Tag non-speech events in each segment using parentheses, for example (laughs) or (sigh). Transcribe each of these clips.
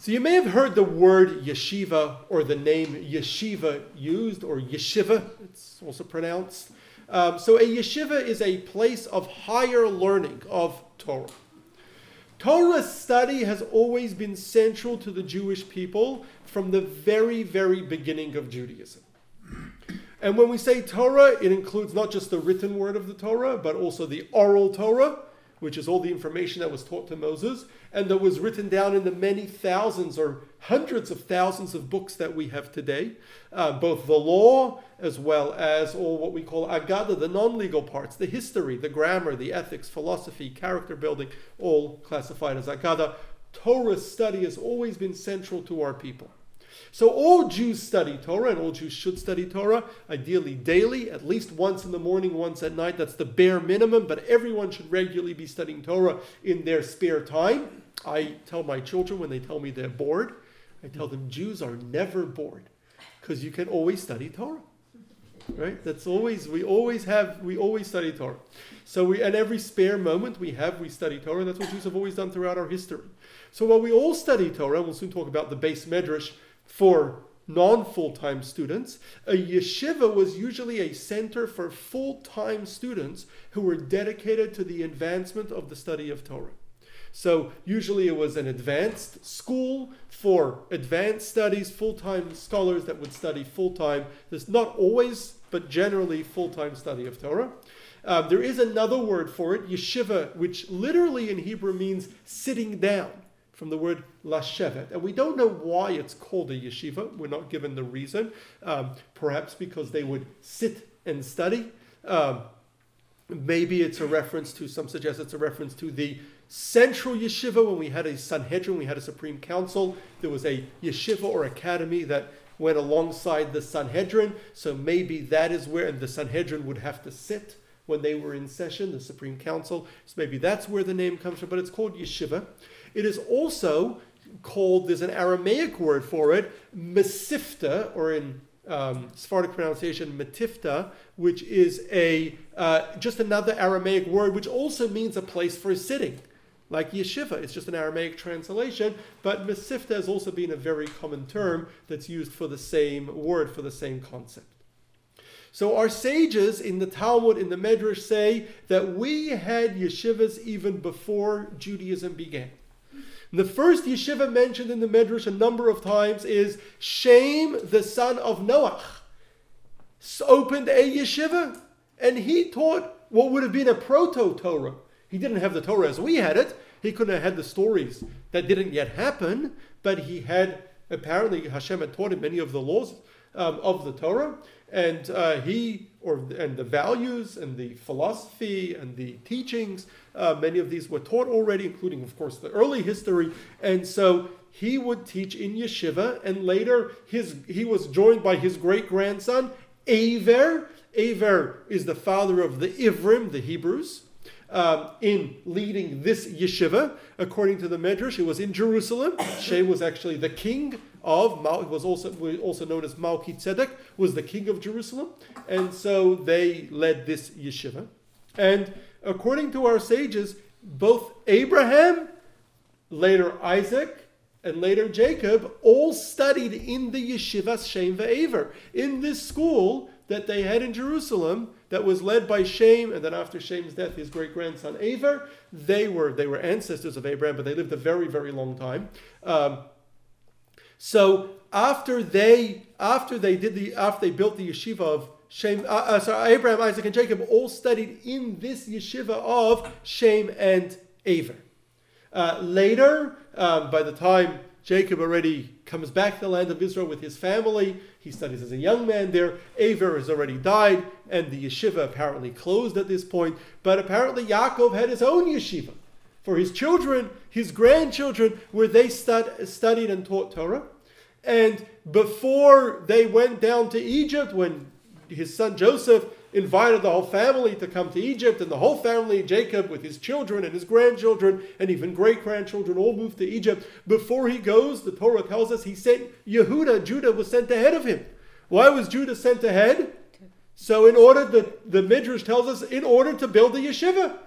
So you may have heard the word yeshiva or the name yeshiva used, or yeshiva, it's also pronounced. Um, so a yeshiva is a place of higher learning of Torah. Torah study has always been central to the Jewish people from the very, very beginning of Judaism. And when we say Torah, it includes not just the written word of the Torah, but also the oral Torah, which is all the information that was taught to Moses and that was written down in the many thousands or hundreds of thousands of books that we have today, uh, both the law as well as all what we call agada, the non legal parts, the history, the grammar, the ethics, philosophy, character building, all classified as agada. Torah study has always been central to our people. So all Jews study Torah, and all Jews should study Torah, ideally daily, at least once in the morning, once at night. That's the bare minimum, but everyone should regularly be studying Torah in their spare time. I tell my children when they tell me they're bored, I tell them Jews are never bored because you can always study Torah. Right? That's always we always have we always study Torah. So we at every spare moment we have we study Torah. and That's what Jews have always done throughout our history. So while we all study Torah, we'll soon talk about the beis medrash for non full time students, a yeshiva was usually a center for full time students who were dedicated to the advancement of the study of Torah. So, usually it was an advanced school for advanced studies, full time scholars that would study full time. There's not always, but generally full time study of Torah. Um, there is another word for it, yeshiva, which literally in Hebrew means sitting down from the word lashevet. And we don't know why it's called a yeshiva. We're not given the reason. Um, perhaps because they would sit and study. Um, maybe it's a reference to, some suggest it's a reference to the central yeshiva when we had a Sanhedrin, we had a Supreme Council. There was a yeshiva or academy that went alongside the Sanhedrin. So maybe that is where, and the Sanhedrin would have to sit when they were in session, the Supreme Council. So maybe that's where the name comes from, but it's called yeshiva. It is also called, there's an Aramaic word for it, mesifta, or in um, Sephardic pronunciation, metifta, which is a uh, just another Aramaic word, which also means a place for sitting, like yeshiva. It's just an Aramaic translation, but mesifta has also been a very common term that's used for the same word, for the same concept. So our sages in the Talmud, in the Medrash, say that we had yeshivas even before Judaism began. The first yeshiva mentioned in the Medrash a number of times is Shem, the son of Noach, opened a yeshiva, and he taught what would have been a proto Torah. He didn't have the Torah as we had it. He couldn't have had the stories that didn't yet happen, but he had apparently Hashem had taught him many of the laws um, of the Torah, and uh, he or and the values and the philosophy and the teachings. Uh, many of these were taught already, including, of course, the early history. And so he would teach in yeshiva, and later his he was joined by his great grandson Aver. Aver is the father of the Ivrim, the Hebrews. Um, in leading this yeshiva, according to the Medrash, it was in Jerusalem. Shem was actually the king of it was also also known as Malki Tzedek, was the king of Jerusalem, and so they led this yeshiva. And according to our sages, both Abraham, later Isaac, and later Jacob all studied in the yeshiva Shem ve'Aver, in this school that they had in Jerusalem that was led by Shem, and then after Shem's death, his great grandson Aver. They were they were ancestors of Abraham, but they lived a very very long time. Um, so after they after they did the after they built the yeshiva of Shem, uh, uh, sorry, Abraham, Isaac, and Jacob all studied in this yeshiva of Shem and Aver. Uh, later, um, by the time Jacob already comes back to the land of Israel with his family, he studies as a young man there. Aver has already died, and the yeshiva apparently closed at this point. But apparently, Yaakov had his own yeshiva for his children, his grandchildren, where they stud- studied and taught Torah. And before they went down to Egypt, when his son Joseph invited the whole family to come to Egypt, and the whole family, Jacob, with his children and his grandchildren and even great grandchildren, all moved to Egypt. Before he goes, the Torah tells us he sent Yehuda, Judah was sent ahead of him. Why was Judah sent ahead? So, in order, the, the Midrash tells us, in order to build the yeshiva.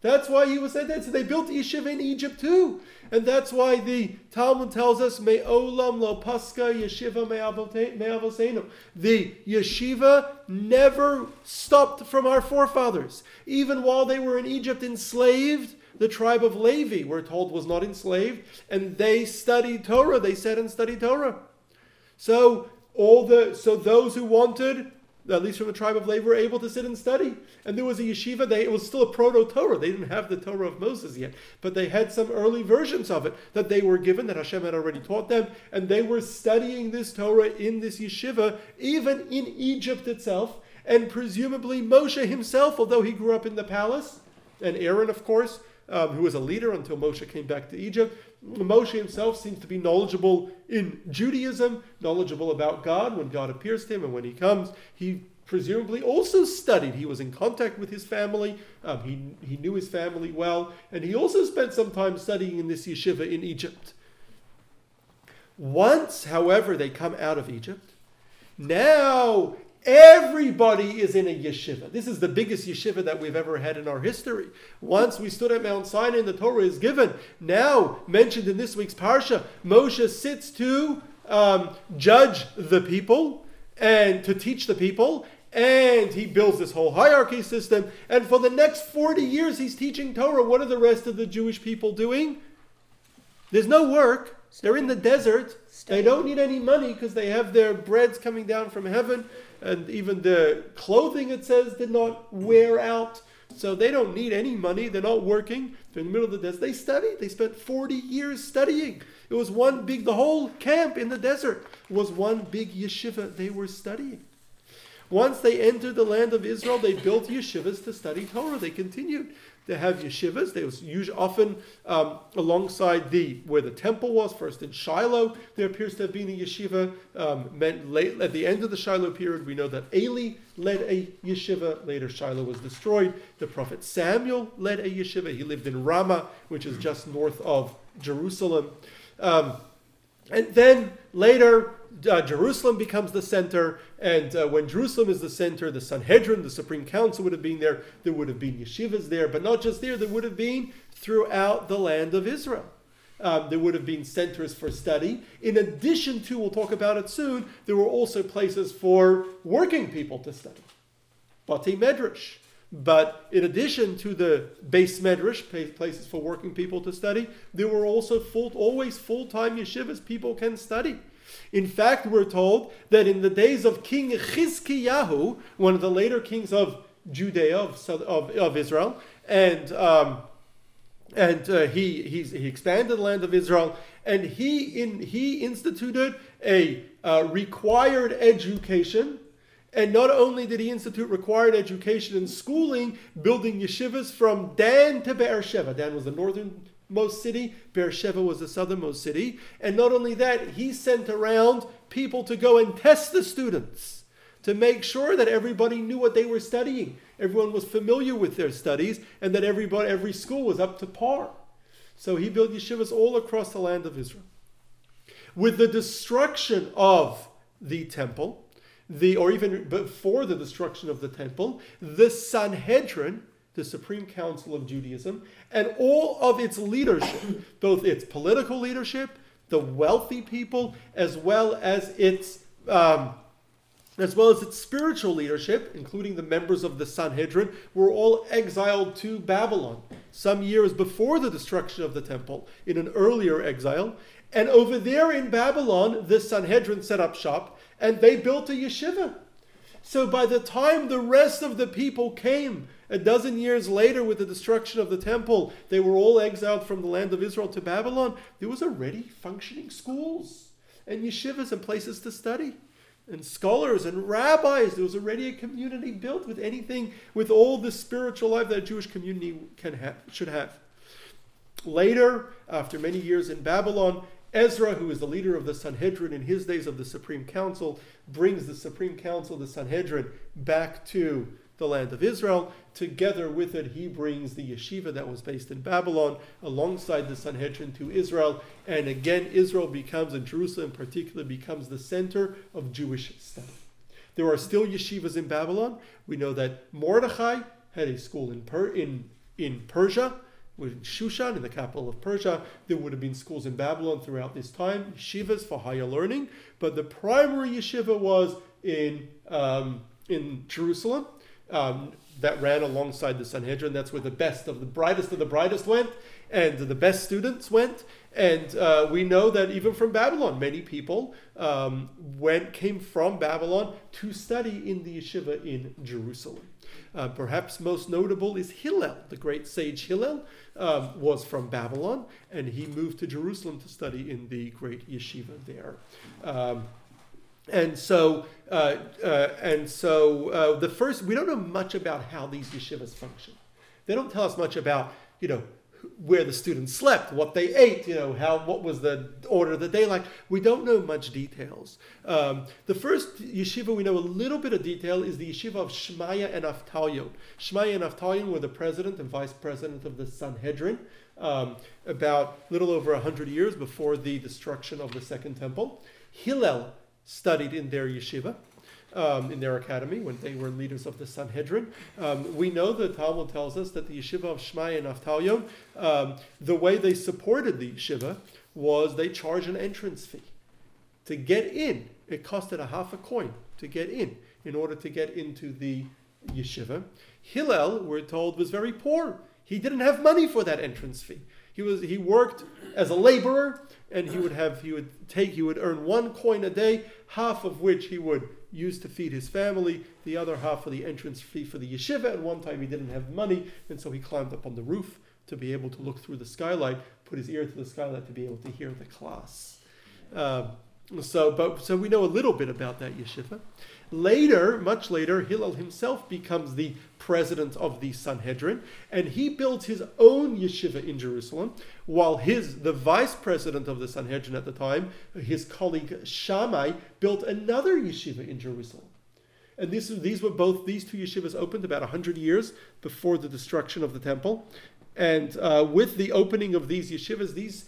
That's why he was sent ahead. So they built yeshiva in Egypt too. And that's why the Talmud tells us, Me'olam lo paska yeshiva me'avosenu. The yeshiva never stopped from our forefathers. Even while they were in Egypt enslaved, the tribe of Levi, we're told, was not enslaved, and they studied Torah. They sat and studied Torah. So all the so those who wanted at least from the tribe of Levi, were able to sit and study. And there was a yeshiva, they, it was still a proto Torah. They didn't have the Torah of Moses yet, but they had some early versions of it that they were given, that Hashem had already taught them. And they were studying this Torah in this yeshiva, even in Egypt itself. And presumably Moshe himself, although he grew up in the palace, and Aaron, of course, um, who was a leader until Moshe came back to Egypt, Moshe himself seems to be knowledgeable in Judaism, knowledgeable about God when God appears to him and when he comes. He presumably also studied. He was in contact with his family. Um, he, he knew his family well. And he also spent some time studying in this yeshiva in Egypt. Once, however, they come out of Egypt, now Everybody is in a yeshiva. This is the biggest yeshiva that we've ever had in our history. Once we stood at Mount Sinai and the Torah is given. Now, mentioned in this week's Parsha, Moshe sits to um, judge the people and to teach the people. And he builds this whole hierarchy system. And for the next 40 years, he's teaching Torah. What are the rest of the Jewish people doing? There's no work. They're in the desert. They don't need any money because they have their breads coming down from heaven and even the clothing it says did not wear out. So they don't need any money. They're not working. They're in the middle of the desert. They studied. They spent 40 years studying. It was one big, the whole camp in the desert was one big yeshiva they were studying. Once they entered the land of Israel, they built yeshivas to study Torah. They continued. They have yeshivas. They was usually often um, alongside the where the temple was. First in Shiloh, there appears to have been a yeshiva. Um, meant late, at the end of the Shiloh period, we know that Eli led a yeshiva. Later, Shiloh was destroyed. The prophet Samuel led a yeshiva. He lived in Ramah, which is just north of Jerusalem. Um, and then later, uh, Jerusalem becomes the center, and uh, when Jerusalem is the center, the Sanhedrin, the Supreme Council would have been there. There would have been yeshivas there, but not just there, there would have been throughout the land of Israel. Um, there would have been centers for study. In addition to, we'll talk about it soon, there were also places for working people to study. Batei Medrash. But in addition to the beis medrash, places for working people to study, there were also full, always full-time yeshivas people can study. In fact, we're told that in the days of King Chizkiyahu, one of the later kings of Judea, of, of, of Israel, and, um, and uh, he, he expanded the land of Israel, and he, in, he instituted a uh, required education. And not only did he institute required education and schooling, building yeshivas from Dan to Be'er Sheva. Dan was the northern most city. Beersheba was the southernmost city. And not only that, he sent around people to go and test the students to make sure that everybody knew what they were studying. Everyone was familiar with their studies and that everybody, every school was up to par. So he built yeshivas all across the land of Israel. With the destruction of the temple, the, or even before the destruction of the temple, the Sanhedrin, the Supreme Council of Judaism, and all of its leadership, both its political leadership, the wealthy people, as well as its um, as well as its spiritual leadership, including the members of the Sanhedrin, were all exiled to Babylon some years before the destruction of the temple in an earlier exile. And over there in Babylon, the Sanhedrin set up shop and they built a yeshiva. So by the time the rest of the people came a dozen years later, with the destruction of the temple, they were all exiled from the land of Israel to Babylon. There was already functioning schools and yeshivas and places to study, and scholars and rabbis. There was already a community built with anything, with all the spiritual life that a Jewish community can have, should have. Later, after many years in Babylon, Ezra, who is the leader of the Sanhedrin in his days of the Supreme Council, brings the Supreme Council, the Sanhedrin, back to the land of Israel. Together with it, he brings the yeshiva that was based in Babylon alongside the Sanhedrin to Israel. And again, Israel becomes, and Jerusalem in particular, becomes the center of Jewish study. There are still yeshivas in Babylon. We know that Mordechai had a school in, per- in in Persia, with Shushan, in the capital of Persia. There would have been schools in Babylon throughout this time, yeshivas for higher learning. But the primary yeshiva was in um, in Jerusalem. Um, that ran alongside the Sanhedrin. That's where the best of the brightest of the brightest went, and the best students went. And uh, we know that even from Babylon, many people um, went came from Babylon to study in the yeshiva in Jerusalem. Uh, perhaps most notable is Hillel, the great sage Hillel, um, was from Babylon, and he moved to Jerusalem to study in the great yeshiva there. Um, and so, uh, uh, and so uh, the first, we don't know much about how these yeshivas function. They don't tell us much about, you know, where the students slept, what they ate, you know, how what was the order of the day like. We don't know much details. Um, the first yeshiva we know a little bit of detail is the yeshiva of Shmaya and Avtalyon. Shmaya and Avtalyon were the president and vice president of the Sanhedrin um, about little over hundred years before the destruction of the Second Temple. Hillel studied in their yeshiva um, in their academy when they were leaders of the Sanhedrin. Um, we know the Talmud tells us that the yeshiva of Shmai and Avtalyon, um, the way they supported the yeshiva was they charged an entrance fee. To get in, it costed a half a coin to get in, in order to get into the yeshiva. Hillel, we're told, was very poor. He didn't have money for that entrance fee. He was he worked as a laborer, and he would have he would take he would earn one coin a day, half of which he would use to feed his family, the other half for the entrance fee for the yeshiva. At one time, he didn't have money, and so he climbed up on the roof to be able to look through the skylight, put his ear to the skylight to be able to hear the class. Uh, so, but so we know a little bit about that yeshiva. Later, much later, Hillel himself becomes the president of the Sanhedrin, and he builds his own yeshiva in Jerusalem, while his the vice president of the Sanhedrin at the time, his colleague Shammai, built another yeshiva in Jerusalem. And these, these were both these two yeshivas opened about 100 years before the destruction of the temple. And uh, with the opening of these yeshivas, these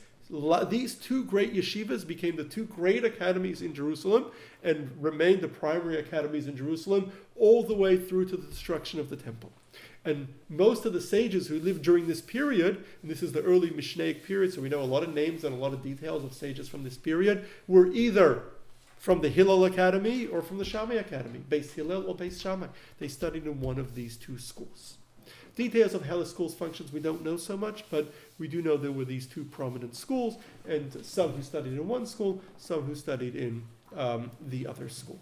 these two great yeshivas became the two great academies in Jerusalem and remained the primary academies in Jerusalem all the way through to the destruction of the temple. And most of the sages who lived during this period, and this is the early Mishnaic period, so we know a lot of names and a lot of details of sages from this period, were either from the Hillel Academy or from the Shammai Academy, Beis Hillel or Beis Shammai. They studied in one of these two schools. Details of how the school's functions we don't know so much, but we do know there were these two prominent schools, and some who studied in one school, some who studied in um, the other school.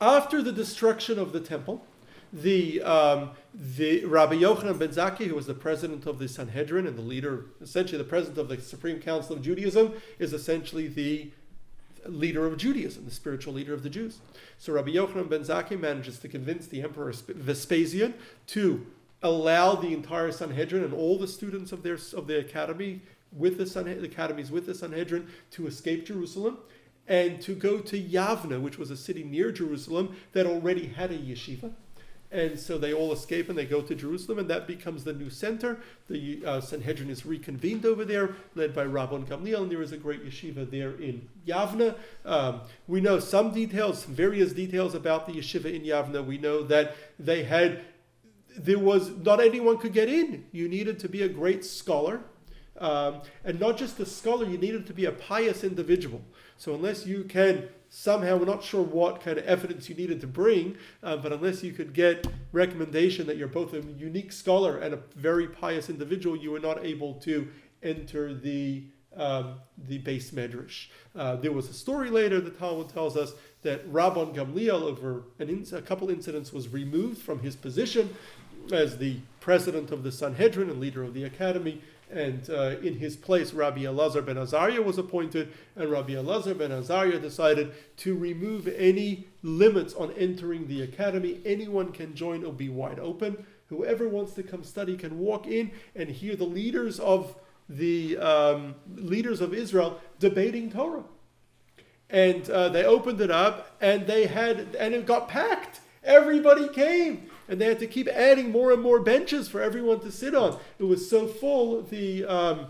After the destruction of the temple, the, um, the Rabbi Yochanan ben Zakkai, who was the president of the Sanhedrin and the leader, essentially the president of the Supreme Council of Judaism, is essentially the leader of Judaism, the spiritual leader of the Jews. So Rabbi Yochanan ben Zakkai manages to convince the Emperor Vespasian to allow the entire Sanhedrin and all the students of their of the academy with the, Sanhedrin, academies with the Sanhedrin to escape Jerusalem and to go to Yavna, which was a city near Jerusalem that already had a yeshiva. And so they all escape and they go to Jerusalem, and that becomes the new center. The uh, Sanhedrin is reconvened over there, led by Rabban Gamliel, and there is a great yeshiva there in Yavna. Um, we know some details, various details about the yeshiva in Yavna. We know that they had, there was, not anyone could get in. You needed to be a great scholar. Um, and not just a scholar, you needed to be a pious individual. So unless you can somehow we're not sure what kind of evidence you needed to bring, uh, but unless you could get recommendation that you're both a unique scholar and a very pious individual, you were not able to enter the um, the beis medrash. Uh, there was a story later. The Talmud tells us that Rabban Gamliel, over in, a couple incidents, was removed from his position as the president of the Sanhedrin and leader of the academy and uh, in his place, Rabbi Elazar ben Azariah was appointed, and Rabbi Elazar ben Azariah decided to remove any limits on entering the academy. Anyone can join, it'll be wide open. Whoever wants to come study can walk in and hear the leaders of the um, leaders of Israel debating Torah. And uh, they opened it up, and they had, and it got packed. Everybody came and they had to keep adding more and more benches for everyone to sit on. It was so full. The um,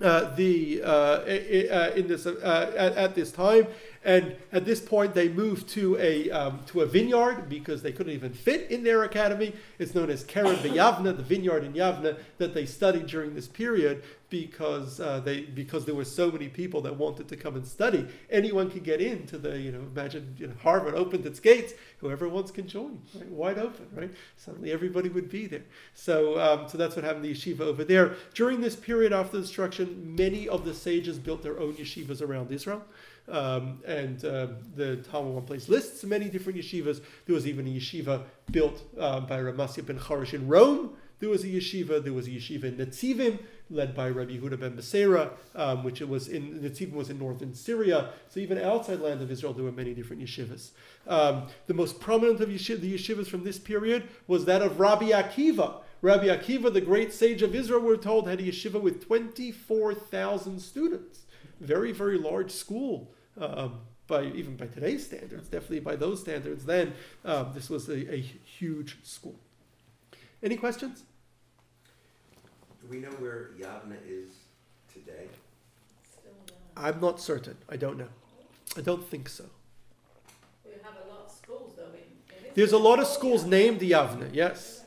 uh, the uh, uh, in this uh, at, at, this time, And at this point, they moved to a um, to a vineyard because they couldn't even fit in their academy. It's known as Kerem Yavna, the vineyard in Yavna that they studied during this period because uh, they because there were so many people that wanted to come and study. Anyone could get into the you know imagine you know, Harvard opened its gates. Whoever wants can join, right? wide open, right? Suddenly everybody would be there. So um, so that's what happened to the yeshiva over there. During this period after the destruction, many of the sages built their own yeshivas around Israel. Um, and uh, the Talmud one place lists many different yeshivas. There was even a yeshiva built uh, by Ramasya ben Charish in Rome. There was a yeshiva. There was a yeshiva in Netzivim, led by Rabbi Yehuda ben Beseira, um, which it was in Netzivim was in northern Syria. So even outside land of Israel, there were many different yeshivas. Um, the most prominent of the yeshivas from this period was that of Rabbi Akiva. Rabbi Akiva, the great sage of Israel, we're told, had a yeshiva with 24,000 students very, very large school. Um, by even by today's standards, definitely by those standards, then um, this was a, a, huge school. Any questions? Do we know where Yavna is today? I'm not certain. I don't know. I don't think so. We have a lot of schools though in, in There's a lot of schools named Yavna, yes.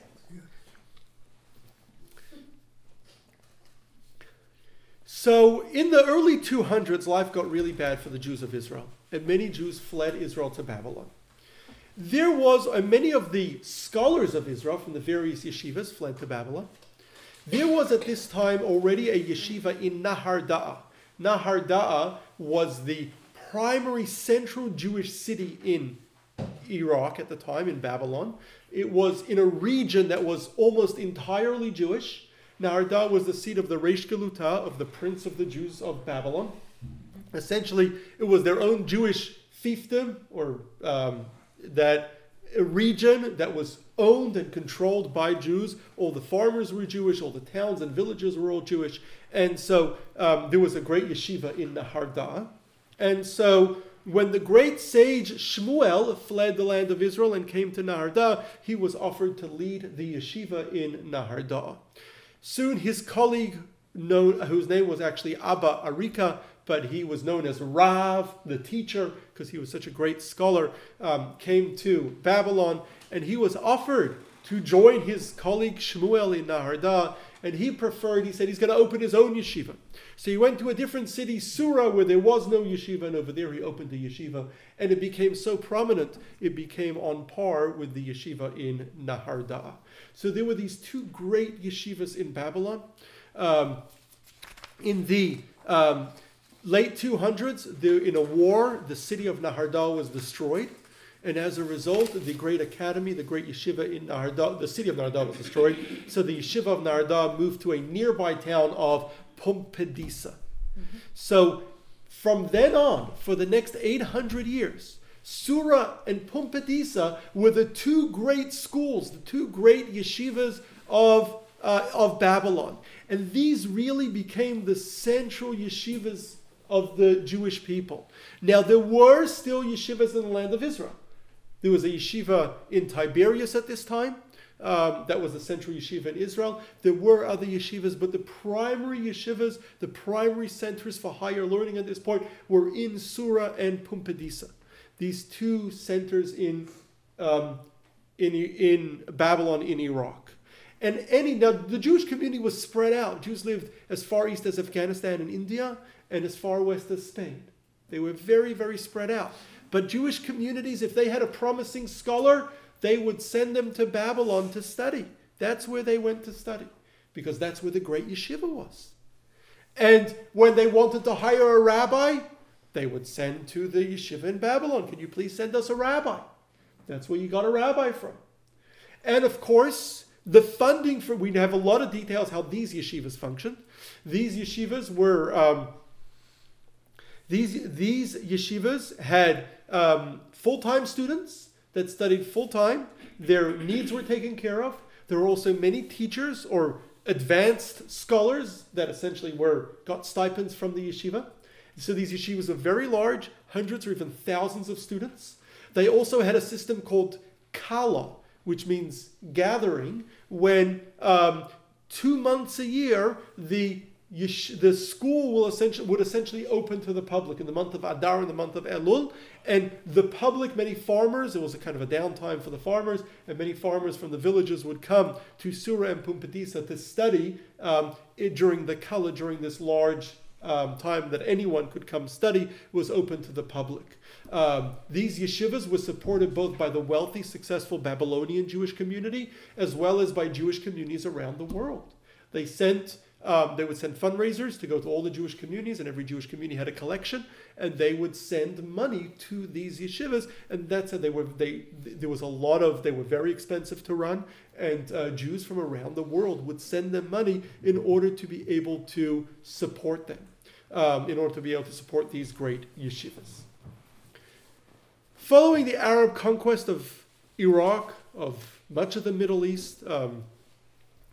So, in the early 200s, life got really bad for the Jews of Israel, and many Jews fled Israel to Babylon. There was, and many of the scholars of Israel from the various yeshivas fled to Babylon. There was at this time already a yeshiva in Nahar Nahar was the primary central Jewish city in Iraq at the time, in Babylon. It was in a region that was almost entirely Jewish. Naharda was the seat of the Reish Galuta, of the prince of the Jews of Babylon. Essentially, it was their own Jewish fiefdom, or um, that region that was owned and controlled by Jews. All the farmers were Jewish, all the towns and villages were all Jewish. And so um, there was a great yeshiva in Naharda. And so when the great sage Shmuel fled the land of Israel and came to Naharda, he was offered to lead the yeshiva in Naharda. Soon his colleague, known, whose name was actually Abba Arika, but he was known as Rav, the teacher, because he was such a great scholar, um, came to Babylon, and he was offered to join his colleague Shmuel in Naharda, and he preferred, he said he's going to open his own yeshiva. So he went to a different city, Sura, where there was no yeshiva, and over there he opened a yeshiva, and it became so prominent, it became on par with the yeshiva in Naharda. So there were these two great yeshivas in Babylon. Um, in the um, late 200s, there, in a war, the city of Naharda was destroyed. And as a result, the great academy, the great yeshiva in Naharda, the city of Naharda was destroyed. So the yeshiva of Naharda moved to a nearby town of Pumbedisa. Mm-hmm. So from then on, for the next 800 years, Sura and Pumbedisa were the two great schools, the two great yeshivas of, uh, of Babylon. And these really became the central yeshivas of the Jewish people. Now, there were still yeshivas in the land of Israel. There was a yeshiva in Tiberias at this time. Um, that was the central yeshiva in Israel. There were other yeshivas, but the primary yeshivas, the primary centers for higher learning at this point, were in Sura and Pumbedisa these two centers in, um, in, in Babylon in Iraq. And any now the Jewish community was spread out. Jews lived as far east as Afghanistan and India, and as far west as Spain. They were very, very spread out. But Jewish communities, if they had a promising scholar, they would send them to Babylon to study. That's where they went to study, because that's where the great yeshiva was. And when they wanted to hire a rabbi, they would send to the yeshiva in Babylon, Can you please send us a rabbi? That's where you got a rabbi from. And of course, the funding for, we have a lot of details how these yeshivas functioned. These yeshivas were, um, these, these yeshivas had um, full time students that studied full time. Their needs were taken care of. There were also many teachers or advanced scholars that essentially were got stipends from the yeshiva. So these yeshivas were very large, hundreds or even thousands of students. They also had a system called kala, which means gathering, when um, two months a year the yesh- the school will essentially would essentially open to the public in the month of Adar and the month of Elul, and the public, many farmers, it was a kind of a downtime for the farmers, and many farmers from the villages would come to Surah and Pumbedisa to study um, it, during the Kala, during this large um, time that anyone could come study, was open to the public. Um, these yeshivas were supported both by the wealthy, successful Babylonian Jewish community as well as by Jewish communities around the world. They sent um, they would send fundraisers to go to all the Jewish communities, and every Jewish community had a collection, and they would send money to these yeshivas, and that's how they were. They there was a lot of they were very expensive to run, and uh, Jews from around the world would send them money in order to be able to support them, um, in order to be able to support these great yeshivas. Following the Arab conquest of Iraq, of much of the Middle East, um,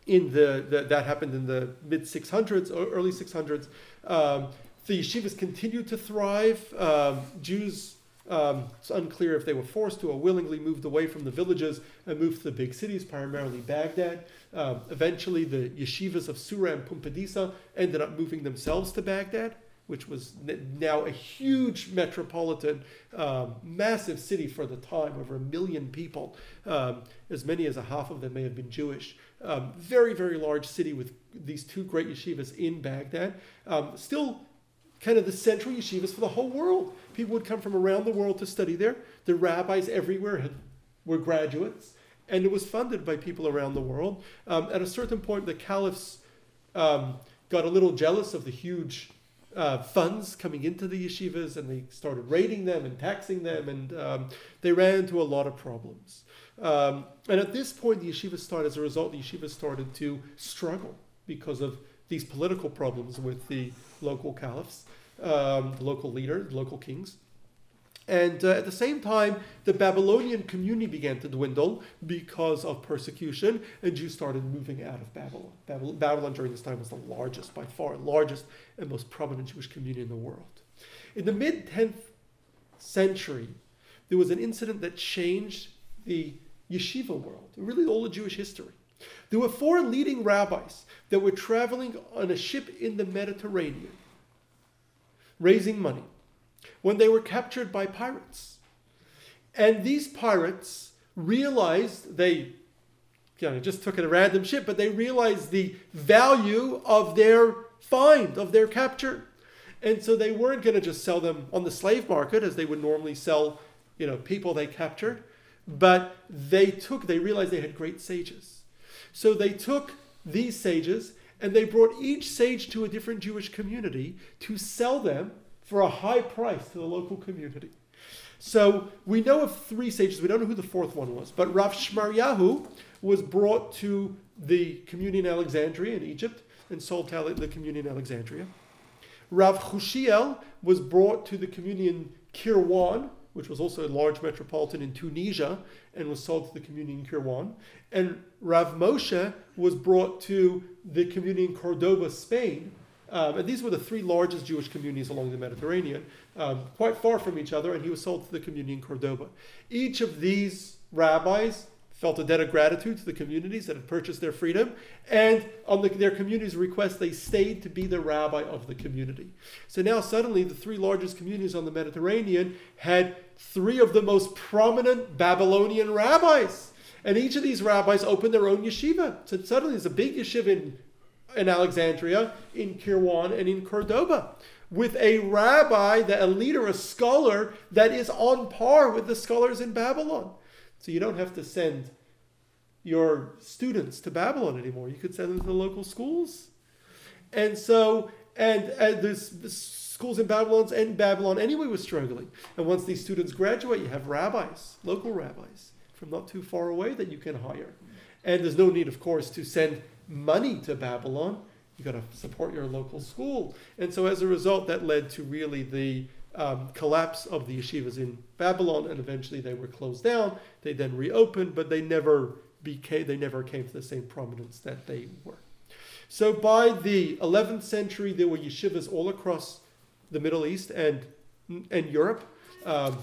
in the, the, that happened in the mid 600s, or early 600s, um, the yeshivas continued to thrive. Um, Jews, um, it's unclear if they were forced to or willingly moved away from the villages and moved to the big cities, primarily Baghdad. Um, eventually, the yeshivas of Surah and Pumbedisa ended up moving themselves to Baghdad which was now a huge metropolitan, um, massive city for the time, over a million people. Um, as many as a half of them may have been Jewish. Um, very, very large city with these two great yeshivas in Baghdad. Um, still kind of the central yeshivas for the whole world. People would come from around the world to study there. The rabbis everywhere had, were graduates, and it was funded by people around the world. Um, at a certain point, the caliphs um, got a little jealous of the huge uh, funds coming into the yeshivas and they started raiding them and taxing them and um, they ran into a lot of problems. Um, and at this point, the yeshivas started, as a result, the yeshivas started to struggle because of these political problems with the local caliphs, um, the local leaders, the local kings. And uh, at the same time, the Babylonian community began to dwindle because of persecution, and Jews started moving out of Babylon. Babylon, Babylon during this time was the largest, by far, largest and most prominent Jewish community in the world. In the mid 10th century, there was an incident that changed the yeshiva world, really all of Jewish history. There were four leading rabbis that were traveling on a ship in the Mediterranean, raising money when they were captured by pirates. And these pirates realized they you know, just took a random ship, but they realized the value of their find, of their capture. And so they weren't going to just sell them on the slave market as they would normally sell, you know, people they captured, but they took, they realized they had great sages. So they took these sages and they brought each sage to a different Jewish community to sell them for a high price to the local community. So we know of three sages. We don't know who the fourth one was, but Rav Shmaryahu was brought to the community in Alexandria in Egypt and sold to the community in Alexandria. Rav Chushiel was brought to the community in Kairouan, which was also a large metropolitan in Tunisia, and was sold to the community in Kairouan. And Rav Moshe was brought to the community in Cordoba, Spain, um, and these were the three largest Jewish communities along the Mediterranean, um, quite far from each other, and he was sold to the community in Cordoba. Each of these rabbis felt a debt of gratitude to the communities that had purchased their freedom, and on the, their community's request, they stayed to be the rabbi of the community. So now suddenly, the three largest communities on the Mediterranean had three of the most prominent Babylonian rabbis. And each of these rabbis opened their own yeshiva. So suddenly there's a big yeshiva in in Alexandria, in Kairouan, and in Cordoba, with a rabbi, that, a leader, a scholar that is on par with the scholars in Babylon. So you don't have to send your students to Babylon anymore. You could send them to the local schools. And so, and, and there's, there's schools in Babylon and Babylon anyway was struggling. And once these students graduate, you have rabbis, local rabbis from not too far away that you can hire. And there's no need, of course, to send money to Babylon. You've got to support your local school. And so as a result, that led to really the um, collapse of the yeshivas in Babylon, and eventually they were closed down. They then reopened, but they never became they never came to the same prominence that they were. So by the 11th century, there were yeshivas all across the Middle East and and Europe. Um,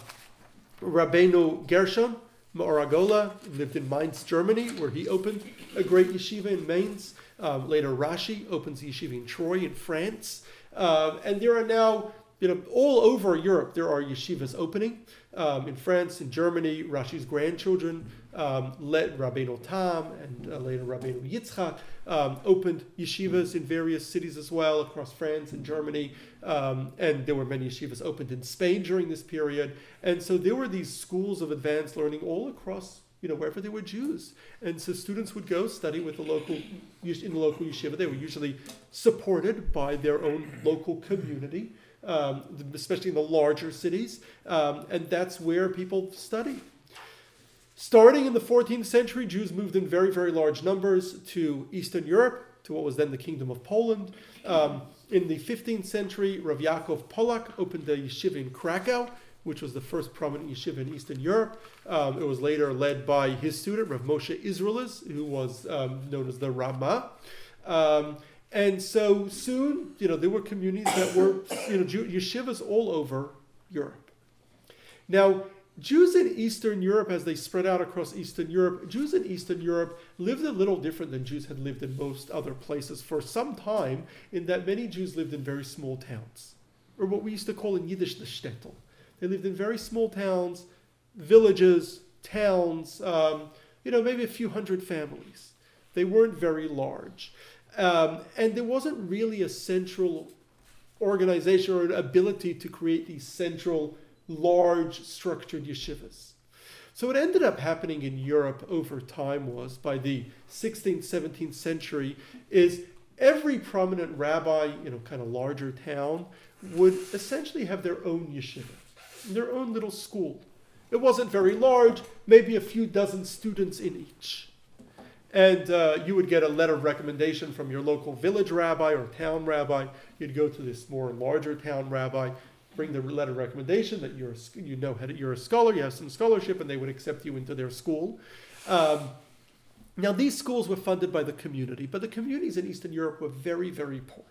Rabbeinu Gershon Ma'or HaGola lived in Mainz, Germany, where he opened a great yeshiva in Mainz. Um, later, Rashi opens the yeshiva in Troyes in France. Um, and there are now, you know, all over Europe, there are yeshivas opening. Um, in France, in Germany, Rashi's grandchildren um, led Rabbeinu Tam and uh, later Rabbeinu Yitzchak um, opened yeshivas in various cities as well across France and Germany. Um, and there were many yeshivas opened in Spain during this period. And so there were these schools of advanced learning all across you know, wherever there were Jews. And so students would go study with the local, in the local yeshiva. They were usually supported by their own local community, um, especially in the larger cities. Um, and that's where people study. Starting in the 14th century, Jews moved in very, very large numbers to Eastern Europe, to what was then the Kingdom of Poland. Um, in the 15th century, Rav Yaakov Polak opened a yeshiva in Krakow which was the first prominent yeshiva in Eastern Europe. Um, it was later led by his student, Rav Moshe Isserles, who was um, known as the Rama. Um, and so soon, you know, there were communities that were, you know, yeshivas all over Europe. Now, Jews in Eastern Europe, as they spread out across Eastern Europe, Jews in Eastern Europe lived a little different than Jews had lived in most other places for some time, in that many Jews lived in very small towns, or what we used to call in Yiddish the shtetl. They lived in very small towns, villages, towns, um, you know, maybe a few hundred families. They weren't very large. Um, and there wasn't really a central organization or an ability to create these central, large, structured yeshivas. So what ended up happening in Europe over time was by the 16th, 17th century is every prominent rabbi in a kind of larger town would essentially have their own yeshiva their own little school. It wasn't very large, maybe a few dozen students in each. And uh, you would get a letter of recommendation from your local village rabbi or town rabbi. You'd go to this more larger town rabbi, bring the letter of recommendation that you're you know you're a scholar, you have some scholarship, and they would accept you into their school. Um, now these schools were funded by the community, but the communities in Eastern Europe were very, very poor.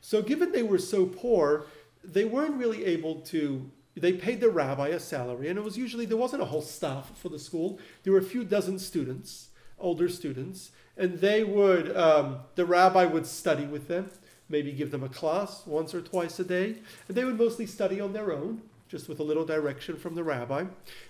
So given they were so poor, they weren't really able to they paid the rabbi a salary, and it was usually there wasn't a whole staff for the school. There were a few dozen students, older students, and they would um, the rabbi would study with them, maybe give them a class once or twice a day, and they would mostly study on their own, just with a little direction from the rabbi.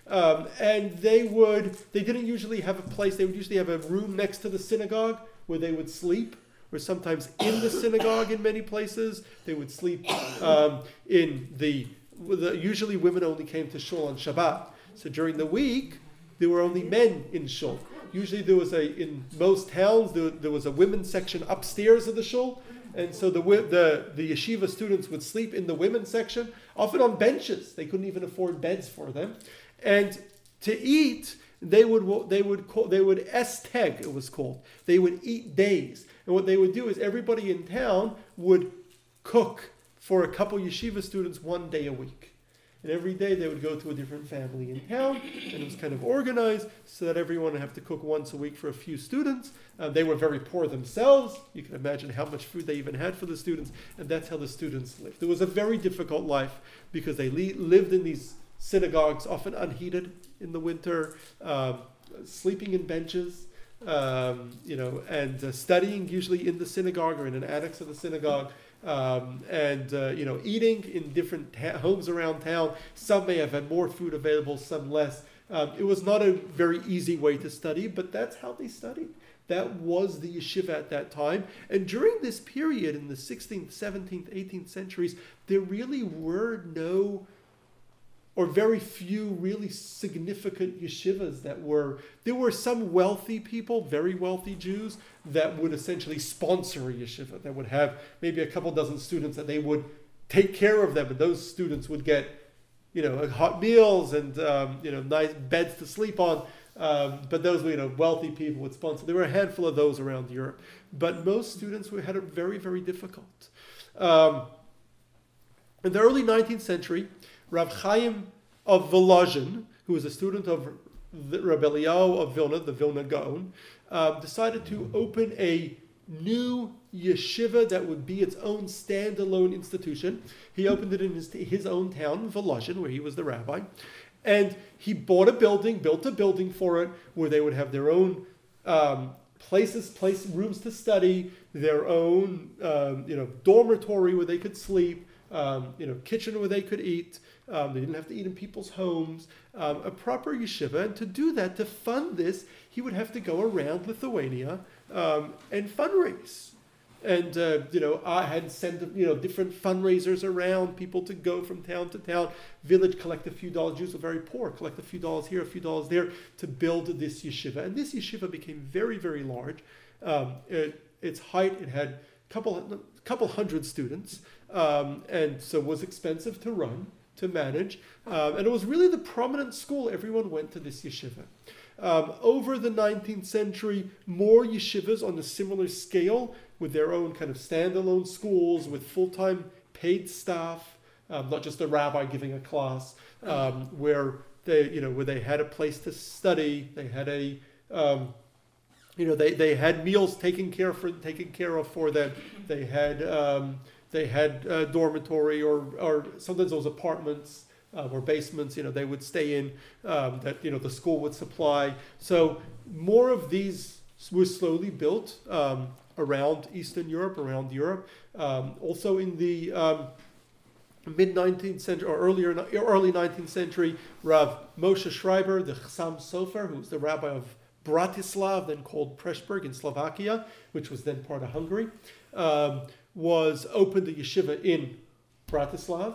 Um, and they would they didn't usually have a place. They would usually have a room next to the synagogue where they would sleep or sometimes in the synagogue in many places. They would sleep um, in the usually women only came to shul on Shabbat. So during the week, there were only men in shul. Usually there was a in most towns there, there was a women's section upstairs of the shul, and so the the the yeshiva students would sleep in the women's section, often on benches. They couldn't even afford beds for them, and to eat they would they would call they would esteg it was called. They would eat days, and what they would do is everybody in town would cook for a couple yeshiva students one day a week. And every day they would go to a different family in town, and it was kind of organized so that everyone would have to cook once a week for a few students. Uh, they were very poor themselves. You can imagine how much food they even had for the students, and that's how the students lived. It was a very difficult life because they le- lived in these synagogues, often unheated in the winter, um, sleeping in benches. Um, you know, and uh, studying usually in the synagogue or in an annex of the synagogue um, and uh, you know eating in different ta- homes around town. Some may have had more food available, some less. Um, it was not a very easy way to study, but that's how they studied. That was the yeshiva at that time. And during this period in the 16th, 17th, 18th centuries, there really were no or very few really significant yeshivas that were there were some wealthy people very wealthy jews that would essentially sponsor a yeshiva that would have maybe a couple dozen students that they would take care of them and those students would get you know hot meals and um, you know nice beds to sleep on. Um, but those you know wealthy people would sponsor. There were a handful of those around europe. But most students were had it very very difficult. Um, in the early 19th century Rav Chaim of Volozhin, who was a student of Rabbi Eliyahu of Vilna, the Vilna Gaon, uh, decided to open a new yeshiva that would be its own standalone institution. He opened it in his, his own town, Volozhin, where he was the rabbi. And he bought a building, built a building for it, where they would have their own um, places, place rooms to study, their own um, you know dormitory where they could sleep, um, you know kitchen where they could eat. Um, they didn't have to eat in people's homes. Um, a proper yeshiva, and to do that, to fund this, he would have to go around Lithuania um, and fundraise. And uh, you know, I had sent you know different fundraisers around people to go from town to town, village, collect a few dollars. Jews were very poor, collect a few dollars here, a few dollars there to build this yeshiva. And this yeshiva became very, very large. Um, it, its height, it had a couple couple hundred students, um, and so was expensive to run, to manage. Um, and it was really the prominent school. Everyone went to this yeshiva. Um, over the 19th century, more yeshivas on a similar scale with their own kind of standalone schools with full time paid staff, um, not just a rabbi giving a class, um, where they, you know, where they had a place to study, they had a, um, you know, they, they had meals taken care for taken care of for them. They had um, they had a dormitory or or sometimes those apartments um, or basements. You know, they would stay in um, that you know the school would supply. So more of these were slowly built um, around Eastern Europe, around Europe. Um, also in the um, mid 19th century or earlier early 19th century, Rav Moshe Schreiber, the Chassam Sofer, who was the rabbi of Bratislav, then called Pressburg in Slovakia, which was then part of Hungary, um, was opened a yeshiva in Bratislav.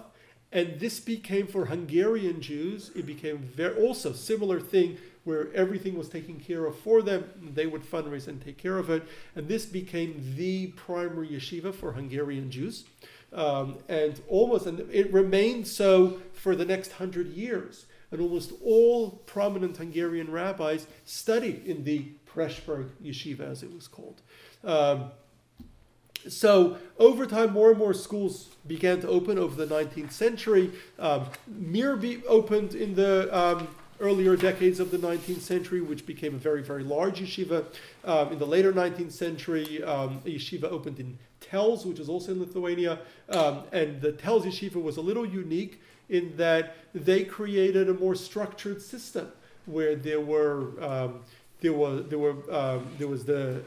And this became for Hungarian Jews, it became very, also similar thing where everything was taken care of for them. They would fundraise and take care of it. And this became the primary yeshiva for Hungarian Jews. Um, and almost, and it remained so for the next hundred years. And almost all prominent Hungarian rabbis studied in the Pressburg yeshiva, as it was called. Um, so over time, more and more schools began to open over the 19th century. Um, opened in the um, earlier decades of the 19th century, which became a very, very large yeshiva. Um, in the later 19th century, um, a yeshiva opened in Telz, which is also in Lithuania. Um, and the Telz yeshiva was a little unique in that they created a more structured system where there were um, there was there were there was the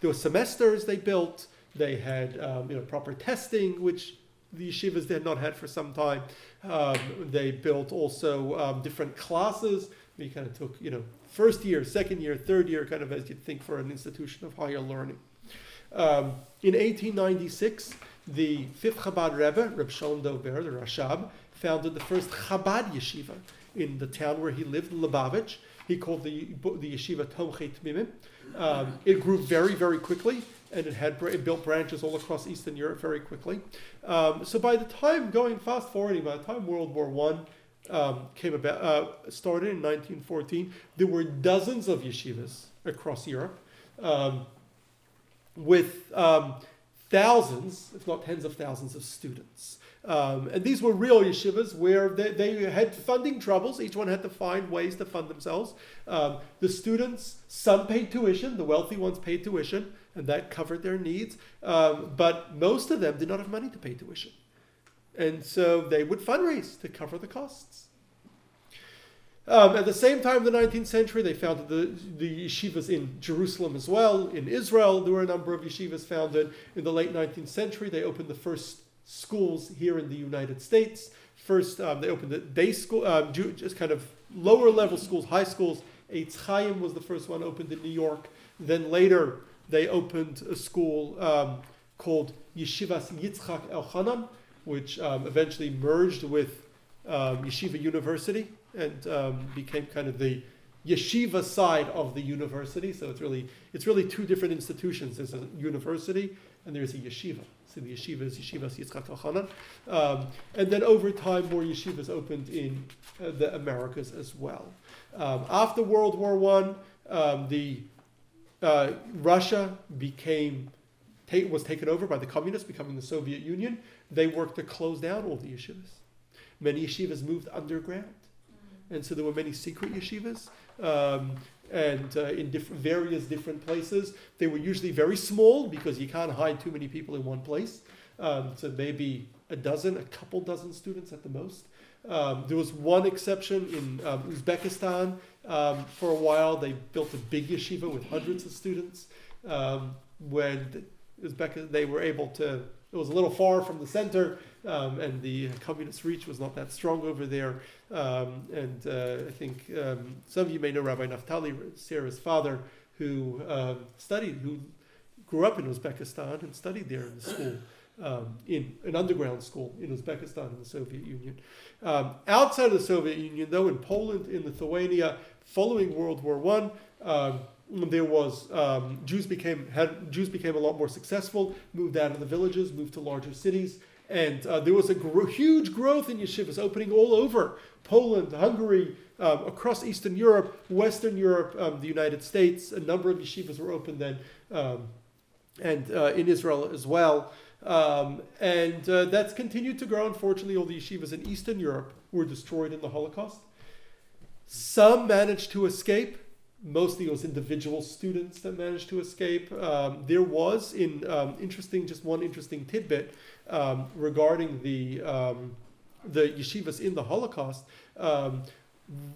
there were semesters they built. They had um, you know proper testing, which the yeshivas they had not had for some time. Um, they built also um, different classes. We kind of took you know first year, second year, third year, kind of as you'd think for an institution of higher learning. Um, in 1896, the fifth Chabad Rebbe, Reb Shalom DovBer, the Rashab, founded the first Chabad yeshiva in the town where he lived, Lubavitch. He called the, the yeshiva Tomchei Tmimim. Um, it grew very, very quickly, and it had it built branches all across Eastern Europe very quickly. Um, so by the time, going fast forwarding, by the time World War One um, came about, uh, started in 1914, there were dozens of yeshivas across Europe, um, with um, thousands, if not tens of thousands, of students. Um, and these were real yeshivas where they, they, had funding troubles. Each one had to find ways to fund themselves. Um, the students, some paid tuition, the wealthy ones paid tuition, and that covered their needs. Um, but most of them did not have money to pay tuition. And so they would fundraise to cover the costs. Um, at the same time, in the 19th century, they founded the, the yeshivas in Jerusalem as well. In Israel, there were a number of yeshivas founded. In the late 19th century, they opened the first schools here in the United States. First, um, they opened the day school, um, just kind of lower level schools, high schools. Eitz Chaim was the first one opened in New York. Then later, they opened a school um, called Yeshivas Yitzchak Elchanan, which um, eventually merged with um, Yeshiva University and became kind of the yeshiva side of the university. So it's really it's really two different institutions. There's a university and there's a yeshiva. So the yeshiva is Yeshivas Yitzchak Elchanan. Um, and then over time, more yeshivas opened in uh, the Americas as well. Um, after World War One, um, the uh, Russia became was taken over by the communists, becoming the Soviet Union. They worked to close down all the yeshivas. Many yeshivas moved underground, and so there were many secret yeshivas. Um, and uh, in different, various different places. They were usually very small because you can't hide too many people in one place. Um, so maybe a dozen, a couple dozen students at the most. Um, there was one exception in um, Uzbekistan. Um, for a while, they built a big yeshiva with hundreds of students. Um, when Uzbek, they were able to, it was a little far from the center, um, and the communist reach was not that strong over there. Um, and uh, I think um, some of you may know Rabbi Naftali, Sarah's father, who um, studied, who grew up in Uzbekistan and studied there in the school, um, in an underground school in Uzbekistan in the Soviet Union. Um, outside of the Soviet Union, though, in Poland, in Lithuania, following World War One, um, there was um, Jews became had Jews became a lot more successful, moved out of the villages, moved to larger cities, and uh, there was a huge growth in yeshivas opening all over Poland, Hungary, um, across Eastern Europe, Western Europe, um, the United States. A number of yeshivas were opened then, um, and uh, in Israel as well. Um, and uh, that's continued to grow. Unfortunately, all the yeshivas in Eastern Europe were destroyed in the Holocaust. Some managed to escape. Mostly it was individual students that managed to escape. Um, there was, in um, interesting, just one interesting tidbit um, regarding the um, the yeshivas in the Holocaust. Um,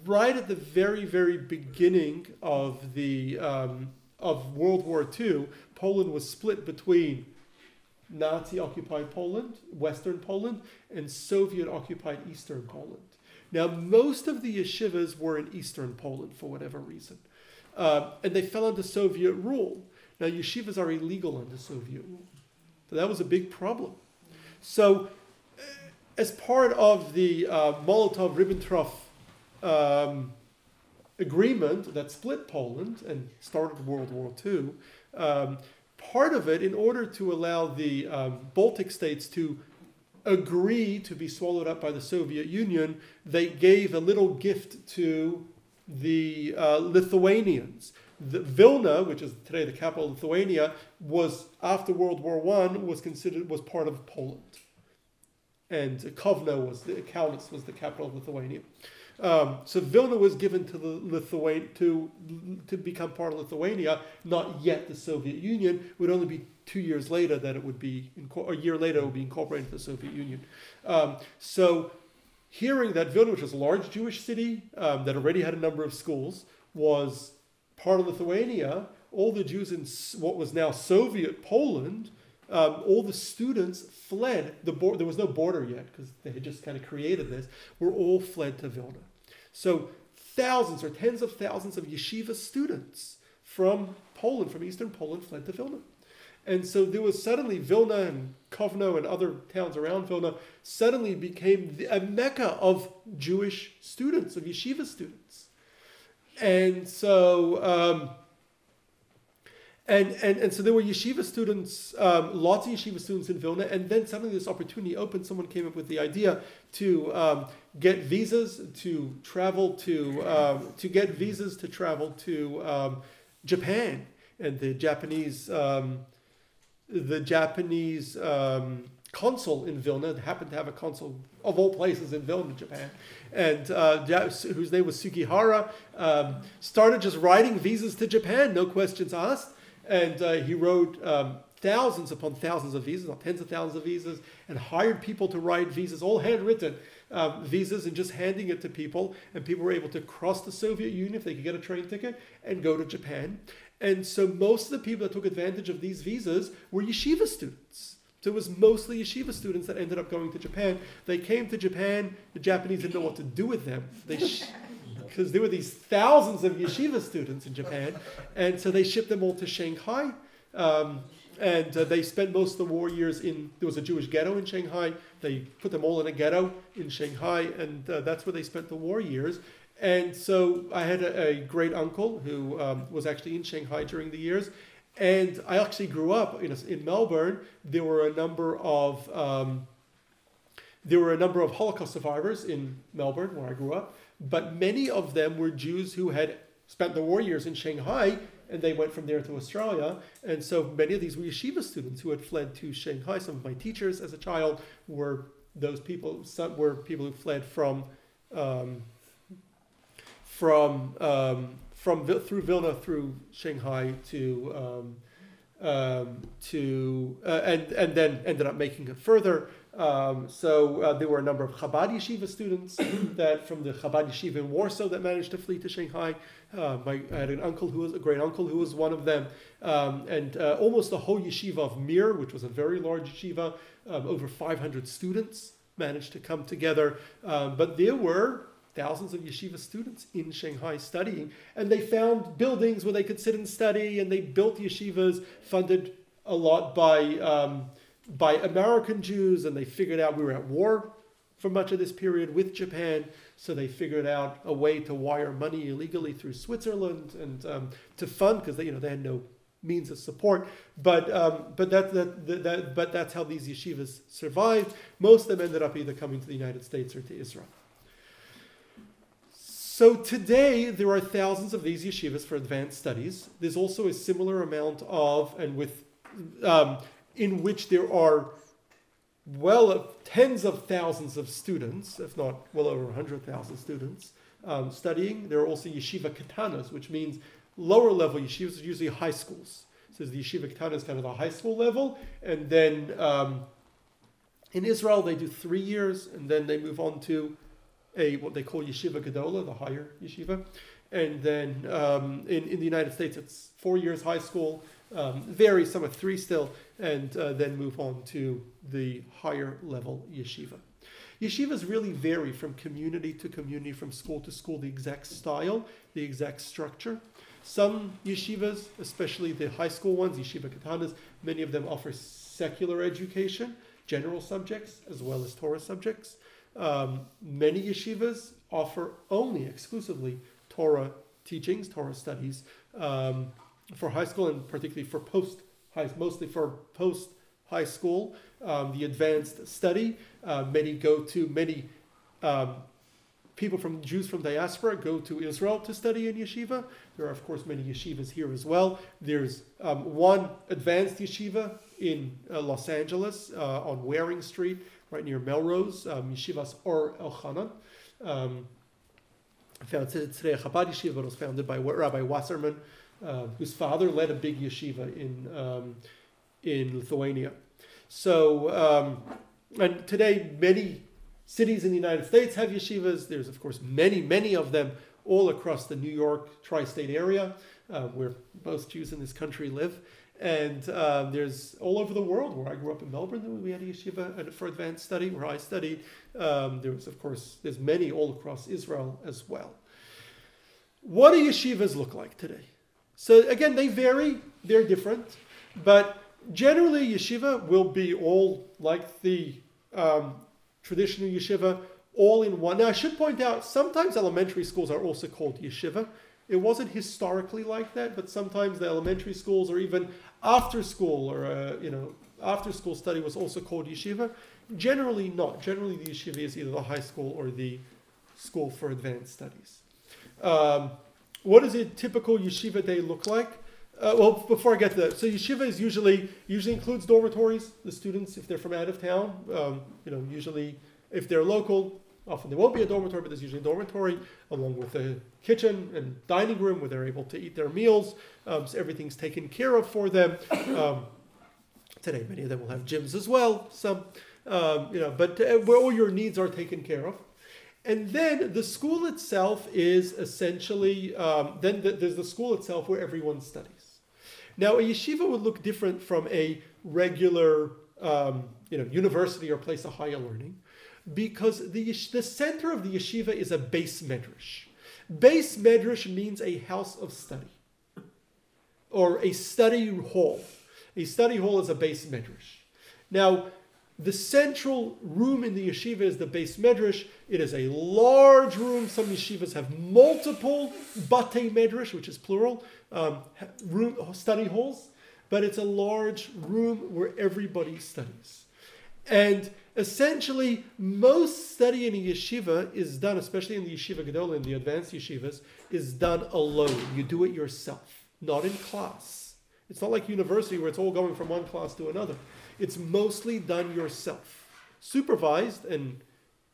right at the very, very beginning of the um, of World War II, Poland was split between Nazi occupied Poland, Western Poland, and Soviet occupied Eastern Poland. Now, most of the yeshivas were in Eastern Poland for whatever reason, uh, and they fell under Soviet rule. Now, yeshivas are illegal under Soviet rule, so that was a big problem. So, uh, as part of the uh, Molotov-Ribbentrop um, agreement that split Poland and started World War II, um, part of it, in order to allow the um, Baltic states to agree to be swallowed up by the Soviet Union, they gave a little gift to the uh, Lithuanians. The Vilna, which is today the capital of Lithuania, was after World War One was considered was part of Poland, and Kovno was the Kaunas was the capital of Lithuania. Um, so Vilna was given to the Lithuania to to become part of Lithuania, not yet the Soviet Union. It would only be two years later that it would be a year later it would be incorporated into the Soviet Union. Um, so hearing that Vilna, which was a large Jewish city um, that already had a number of schools, was part of Lithuania, all the Jews in what was now Soviet Poland, um, all the students fled. The bor- there was no border yet because they had just kind of created this. Were all fled to Vilna. So thousands or tens of thousands of yeshiva students from Poland, from Eastern Poland, fled to Vilna. And so there was suddenly Vilna and Kovno and other towns around Vilna suddenly became the, a mecca of Jewish students, of yeshiva students. And so, um, and, and, and so there were yeshiva students, um, lots of yeshiva students in Vilna, and then suddenly this opportunity opened. Someone came up with the idea to um, get visas to travel to, um, to get visas to travel to um, Japan. And the Japanese, um, the Japanese um, consul in Vilna happened to have a consul of all places in Vilna, Japan, and uh, whose name was Sugihara, um, started just writing visas to Japan, no questions asked, and uh, he wrote um, thousands upon thousands of visas, or tens of thousands of visas, and hired people to write visas, all handwritten um, visas, and just handing it to people, and people were able to cross the Soviet Union if they could get a train ticket and go to Japan. And so most of the people that took advantage of these visas were yeshiva students. So it was mostly yeshiva students that ended up going to Japan. They came to Japan. The Japanese didn't know what to do with them. They because (laughs) there were these thousands of yeshiva students in Japan, and so they shipped them all to Shanghai. Um, and uh, they spent most of the war years in. There was a Jewish ghetto in Shanghai. They put them all in a ghetto in Shanghai, and uh, that's where they spent the war years. And so I had a, a great uncle who um, was actually in Shanghai during the years. And I actually grew up in, in Melbourne. There were a number of um, there were a number of Holocaust survivors in Melbourne, where I grew up. But many of them were Jews who had spent the war years in Shanghai, and they went from there to Australia. And so many of these were yeshiva students who had fled to Shanghai. Some of my teachers as a child were those people. Some were people who fled from um, from um, from through Vilna through Shanghai to um, um, to uh, and and then ended up making it further Um, so uh, there were a number of Chabad yeshiva students (coughs) that from the Chabad yeshiva in Warsaw that managed to flee to Shanghai. Uh, my, I had an uncle who was a great uncle who was one of them, um, and uh, almost the whole yeshiva of Mir, which was a very large yeshiva, um, over 500 students managed to come together. Um, but there were thousands of yeshiva students in Shanghai studying, and they found buildings where they could sit and study, and they built yeshivas funded a lot by um, by American Jews, and they figured out we were at war for much of this period with Japan, so they figured out a way to wire money illegally through Switzerland and um, to fund because they you know they had no means of support. But um, but that, that, that, that but that's how these yeshivas survived. Most of them ended up either coming to the United States or to Israel. So today there are thousands of these yeshivas for advanced studies. There's also a similar amount of, and with, um, in which there are well tens of thousands of students, if not well over 100,000 students um, studying. There are also yeshiva katanas, which means lower level yeshivas, usually high schools. So the yeshiva katana is kind of the high school level, and then um, in Israel they do three years, and then they move on to a what they call yeshiva gadola, the higher yeshiva, and then um, in in the United States it's four years high school, um, varies some are three still, and uh, then move on to the higher level yeshiva. Yeshivas really vary from community to community, from school to school, the exact style, the exact structure. Some yeshivas, especially the high school ones, yeshiva katanas, many of them offer secular education, general subjects, as well as Torah subjects. Um, many yeshivas offer only exclusively Torah teachings, Torah studies um, for high school and particularly for post high, mostly for post high school. Um, the advanced study. Uh, many go to many um, people from Jews from diaspora go to Israel to study in yeshiva. There are of course many yeshivas here as well. There's um, one advanced yeshiva in uh, Los Angeles uh, on Waring Street right near Melrose, um, Yeshivas Or Elchanan. Um, found today Chabad yeshiva, but was founded by Rabbi Wasserman, uh, whose father led a big yeshiva in um, in Lithuania. So, um, and today many cities in the United States have yeshivas. There's of course many, many of them all across the New York tri-state area, uh, where most Jews in this country live. And um, there's all over the world. Where I grew up in Melbourne, we had a yeshiva for advanced study where I studied. Um, there was, of course, there's many all across Israel as well. What do yeshivas look like today? So again, they vary. They're different, but generally, yeshiva will be all like the um, traditional yeshiva, all in one. Now, I should point out sometimes elementary schools are also called yeshiva. It wasn't historically like that, but sometimes the elementary schools or even after school or uh, you know after school study was also called yeshiva. Generally not. Generally, the yeshiva is either the high school or the school for advanced studies. Um, what does a typical yeshiva day look like? Uh, well, before I get to that, so yeshiva is usually usually includes dormitories. The students, if they're from out of town, um, you know, usually if they're local, often there won't be a dormitory, but there's usually a dormitory along with a kitchen and dining room where they're able to eat their meals. Um, so everything's taken care of for them. Um, today, many of them will have gyms as well. Some, um, you know, but uh, where all your needs are taken care of. And then the school itself is essentially, um, then the, there's the school itself where everyone studies. Now, a yeshiva would look different from a regular, um, you know, university or place of higher learning, because the the center of the yeshiva is a beis medrash. Beis medrash means a house of study, or a study hall. A study hall is a beis medrash. Now, the central room in the yeshiva is the beis medrash. It is a large room. Some yeshivas have multiple batei medrash, which is plural, um, room, study halls, but it's a large room where everybody studies. And essentially, most study in a yeshiva is done, especially in the yeshiva gedola, in the advanced yeshivas, is done alone. You do it yourself, not in class. It's not like university where it's all going from one class to another. It's mostly done yourself, supervised and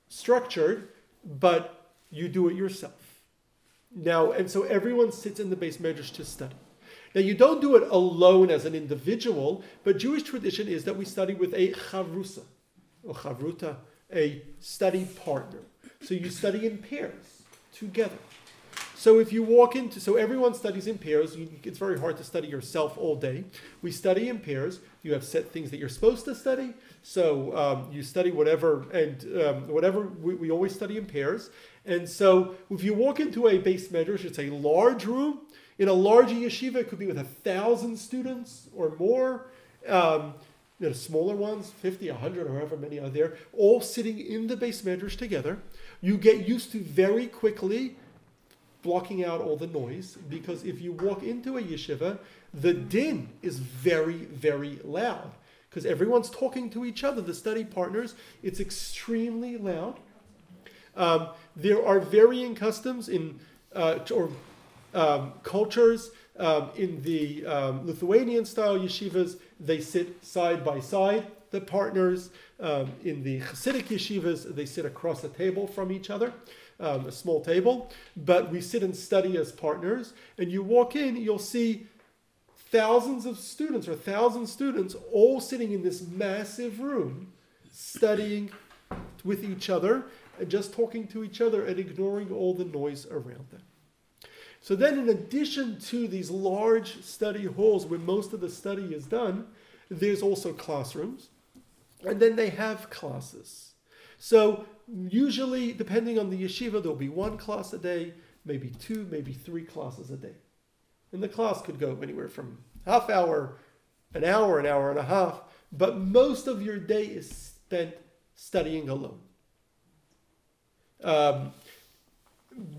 structured, but you do it yourself. Now, and so everyone sits in the beis medrash to study. Now, you don't do it alone as an individual, but Jewish tradition is that we study with a chavrusa. Or chavruta, a study partner. So you study in pairs together. So if you walk into, so everyone studies in pairs. It's very hard to study yourself all day. We study in pairs. You have set things that you're supposed to study. So um, you study whatever and um, whatever. We, we always study in pairs. And so if you walk into a beis medrash, it's a large room. In a large yeshiva, it could be with a thousand students or more. Um, know, smaller ones, 50, 100, or however many are there, all sitting in the beis medrash together. You get used to very quickly blocking out all the noise because if you walk into a yeshiva, the din is very, very loud because everyone's talking to each other, the study partners. It's extremely loud. Um, there are varying customs in uh, or um, cultures. Um, in the um, Lithuanian style yeshivas, they sit side by side, the partners. Um, in the Hasidic yeshivas, they sit across a table from each other um, a small table, but we sit and study as partners. And you walk in, you'll see thousands of students or thousand students all sitting in this massive room, studying with each other and just talking to each other and ignoring all the noise around them. So then, in addition to these large study halls where most of the study is done, there's also classrooms, and then they have classes. So usually, depending on the yeshiva, there'll be one class a day, maybe two, maybe three classes a day. And the class could go anywhere from half hour, an hour, an hour and a half, but most of your day is spent studying alone. Um,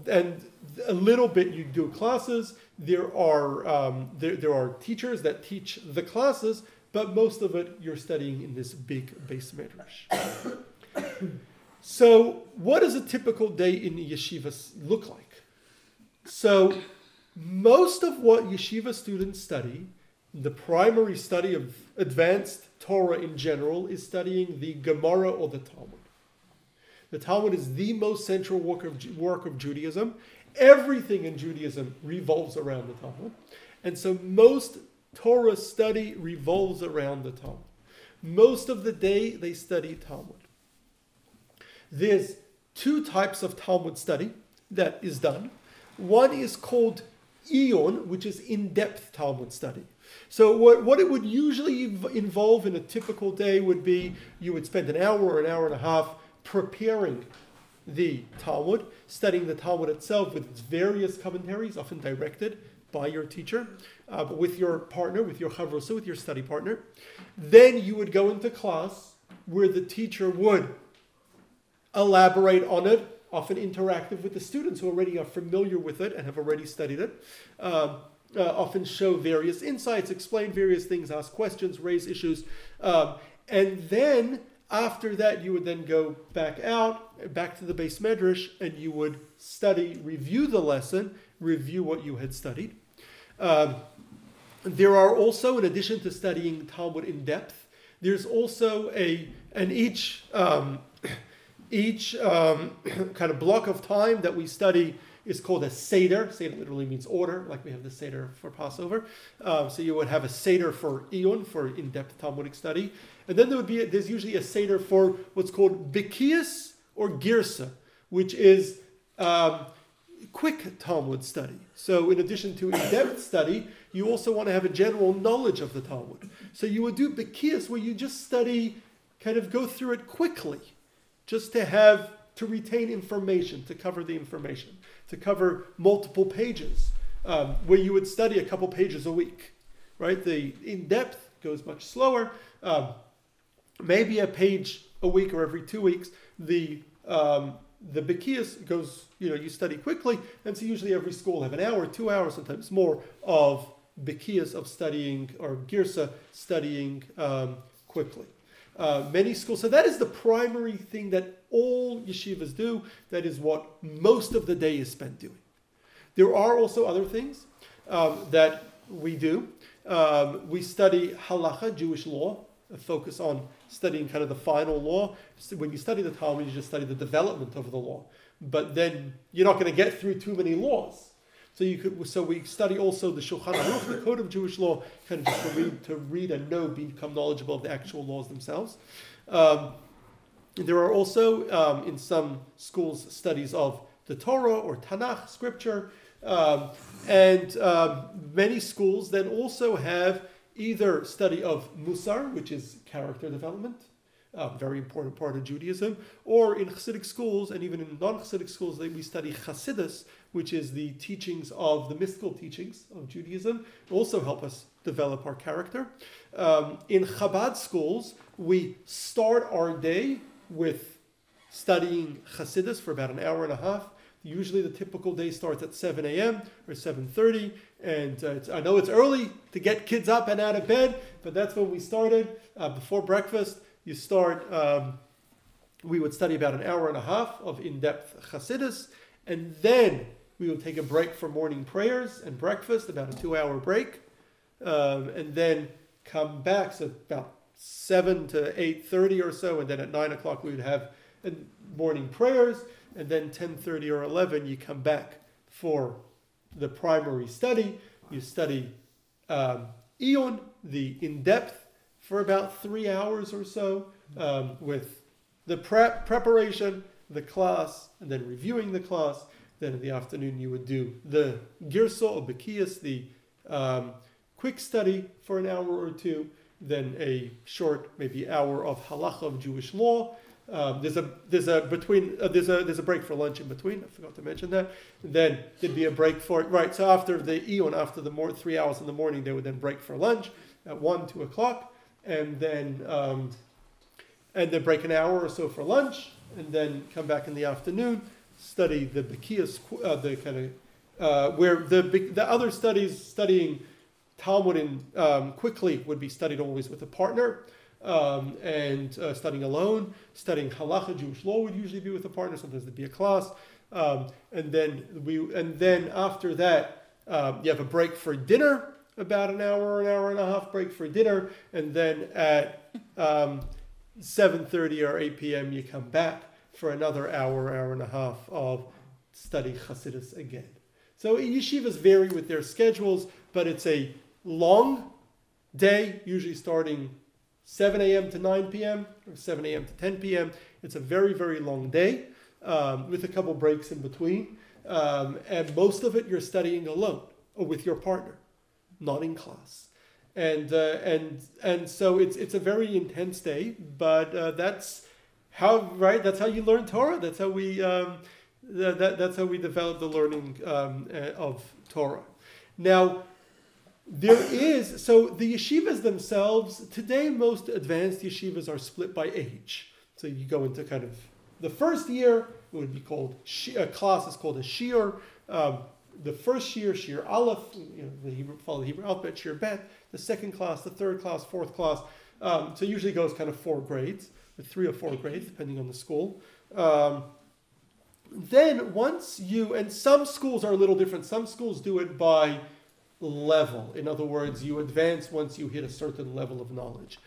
and a little bit you do classes. There are um, there, there are teachers that teach the classes, but most of it you're studying in this big beis medrash. So, what does a typical day in yeshiva look like? So, most of what yeshiva students study, the primary study of advanced Torah in general, is studying the Gemara or the Talmud. The Talmud is the most central work of, work of Judaism. Everything in Judaism revolves around the Talmud. And so most Torah study revolves around the Talmud. Most of the day they study Talmud. There's two types of Talmud study that is done. One is called Iyun, which is in depth Talmud study. So, what, what it would usually involve in a typical day would be you would spend an hour or an hour and a half preparing the Talmud, studying the Talmud itself with its various commentaries, often directed by your teacher, uh, with your partner, with your chavrusa, with your study partner. Then you would go into class where the teacher would elaborate on it, often interactive with the students who already are familiar with it and have already studied it. Um, uh, often show various insights, explain various things, ask questions, raise issues. Um, and then after that, you would then go back out, back to the beis medrash, and you would study, review the lesson, review what you had studied. Um, there are also, in addition to studying Talmud in depth, there's also a, and each um, (coughs) each um, (coughs) kind of block of time that we study is called a Seder. Seder literally means order, like we have the Seder for Passover. Um, so you would have a Seder for Iyun, for in-depth Talmudic study. And then there would be, a, there's usually a Seder for what's called Bikias or Girsa, which is um, quick Talmud study. So in addition to in-depth study, you also want to have a general knowledge of the Talmud. So you would do Bikias where you just study, kind of go through it quickly just to have to retain information, to cover the information, to cover multiple pages, um, where you would study a couple pages a week, right? The in depth goes much slower, um, maybe a page a week or every two weeks. The um, the Bekias goes, you know, you study quickly, and so usually every school have an hour, two hours, sometimes more of Bekias of studying or Girsa studying um, quickly uh, many schools. So that is the primary thing that all yeshivas do. That is what most of the day is spent doing. There are also other things um, that we do. Um, we study halacha, Jewish law, a focus on studying kind of the final law. So when you study the Talmud, you just study the development of the law. But then you're not going to get through too many laws. So you could, so we study also the Shulchan Aruch, the code of Jewish law, kind of to read, to read and know, become knowledgeable of the actual laws themselves. Um, There are also um, in some schools studies of the Torah or Tanakh, scripture, um, and um, many schools then also have either study of Musar, which is character development, a very important part of Judaism, or in Hasidic schools and even in non-Hasidic schools, they, we study Hasidus, which is the teachings of the mystical teachings of Judaism, also help us develop our character. Um, in Chabad schools, we start our day with studying Hasidus for about an hour and a half. Usually, the typical day starts at 7 a.m. or 7:30, and uh, I know it's early to get kids up and out of bed, but that's when we started. Uh, before breakfast, you start. Um, we would study about an hour and a half of in-depth Hasidus, and then we would take a break for morning prayers and breakfast, about a two-hour break, um, and then come back. So about seven to eight thirty or so, and then at nine o'clock we would have uh, morning prayers, and then ten thirty or eleven you come back for the primary study. You study um, Iyun, the in depth, for about three hours or so, um, with the prep preparation, the class, and then reviewing the class. Then in the afternoon you would do the Girsa or Bekias, the um, quick study for an hour or two, then a short, maybe hour of halacha of Jewish law. Um, there's a there's a between uh, there's a there's a break for lunch in between. I forgot to mention that. And then there'd be a break for right. So after the iyun, after the more three hours in the morning, they would then break for lunch at one two o'clock, and then um, and then break an hour or so for lunch, and then come back in the afternoon, study the Bekias, uh, the kind of uh, where the the other studies studying Talmud in, um, quickly would be studied always with a partner, um, and uh, studying alone. Studying halacha, Jewish law would usually be with a partner. Sometimes there'd be a class, um, and then we, and then after that, um, you have a break for dinner, about an hour, an hour and a half break for dinner, and then at um, seven thirty or eight p.m. you come back for another hour, hour and a half of study Hasidus again. So yeshivas vary with their schedules, but it's a long day, usually starting 7 a.m. to 9 p.m. or 7 a.m. to 10 p.m. It's a very, very long day um, with a couple breaks in between. Um, and most of it you're studying alone or with your partner, not in class. And, uh, and, and so it's, it's a very intense day, but uh, that's how, right? That's how you learn Torah. That's how we, um, that, that's how we develop the learning um, uh, of Torah. Now, there is so the yeshivas themselves today most advanced yeshivas are split by age. So you go into kind of the first year it would be called a class is called a shiur. Um, the first year shiur aleph you know the hebrew follow the hebrew alphabet shiur bet. The second class the third class fourth class. Um, so usually goes kind of four grades or three or four grades depending on the school. Um, then once you and some schools are a little different. Some schools do it by level. In other words, you advance once you hit a certain level of knowledge,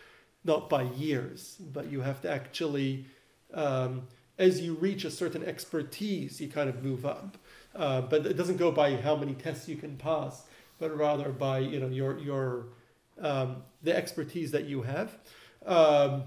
not by years, but you have to actually, um, as you reach a certain expertise, you kind of move up. Uh, but it doesn't go by how many tests you can pass, but rather by you know your your um, the expertise that you have. Um,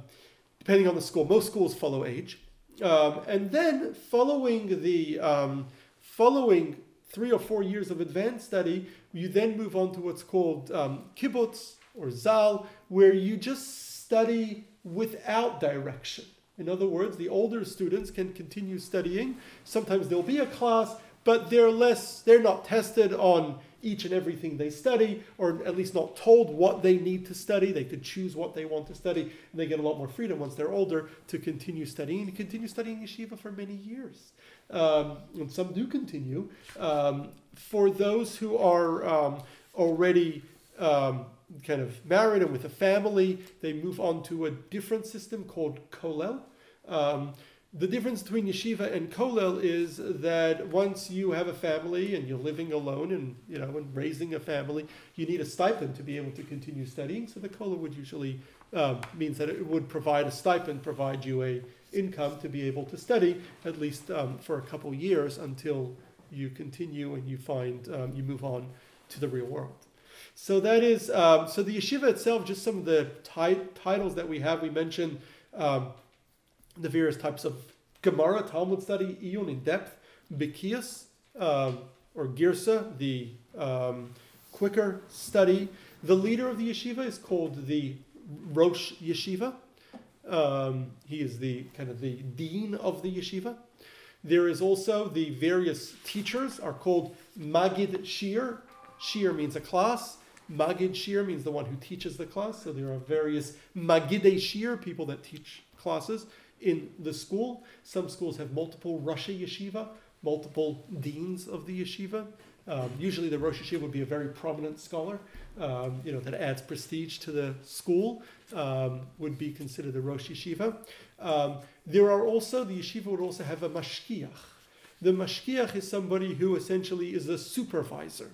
depending on the school, most schools follow age, um, and then following the um, following three or four years of advanced study, you then move on to what's called um, kibbutz or zal, where you just study without direction. In other words, the older students can continue studying. Sometimes there'll be a class, but they're less, they're not tested on each and everything they study, or at least not told what they need to study. They could choose what they want to study, and they get a lot more freedom once they're older to continue studying and continue studying yeshiva for many years. Um, and some do continue. Um, for those who are um, already um, kind of married and with a family, they move on to a different system called Kollel. Um, the difference between yeshiva and kollel is that once you have a family and you're living alone and you know and raising a family, you need a stipend to be able to continue studying. So the kollel would usually um, means that it would provide a stipend, provide you a income to be able to study at least um, for a couple years until you continue and you find um, you move on to the real world. So that is um, so the yeshiva itself. Just some of the ti- titles that we have. We mentioned um, the various types of Gemara, Talmud study, Iyun in depth, Bikias, um, or Girsa, the um, quicker study. The leader of the yeshiva is called the Rosh Yeshiva. Um, he is the kind of the dean of the yeshiva. There is also the various teachers are called Magid Shiur. Shiur means a class. Magid Shiur means the one who teaches the class. So there are various Magidei Shiur, people that teach classes in the school. Some schools have multiple Rosh Yeshiva, multiple deans of the yeshiva. Um, usually, the Rosh Yeshiva would be a very prominent scholar, um, you know, that adds prestige to the school, um, would be considered the Rosh Yeshiva. Um, there are also, the yeshiva would also have a mashgiach. The mashgiach is somebody who essentially is a supervisor.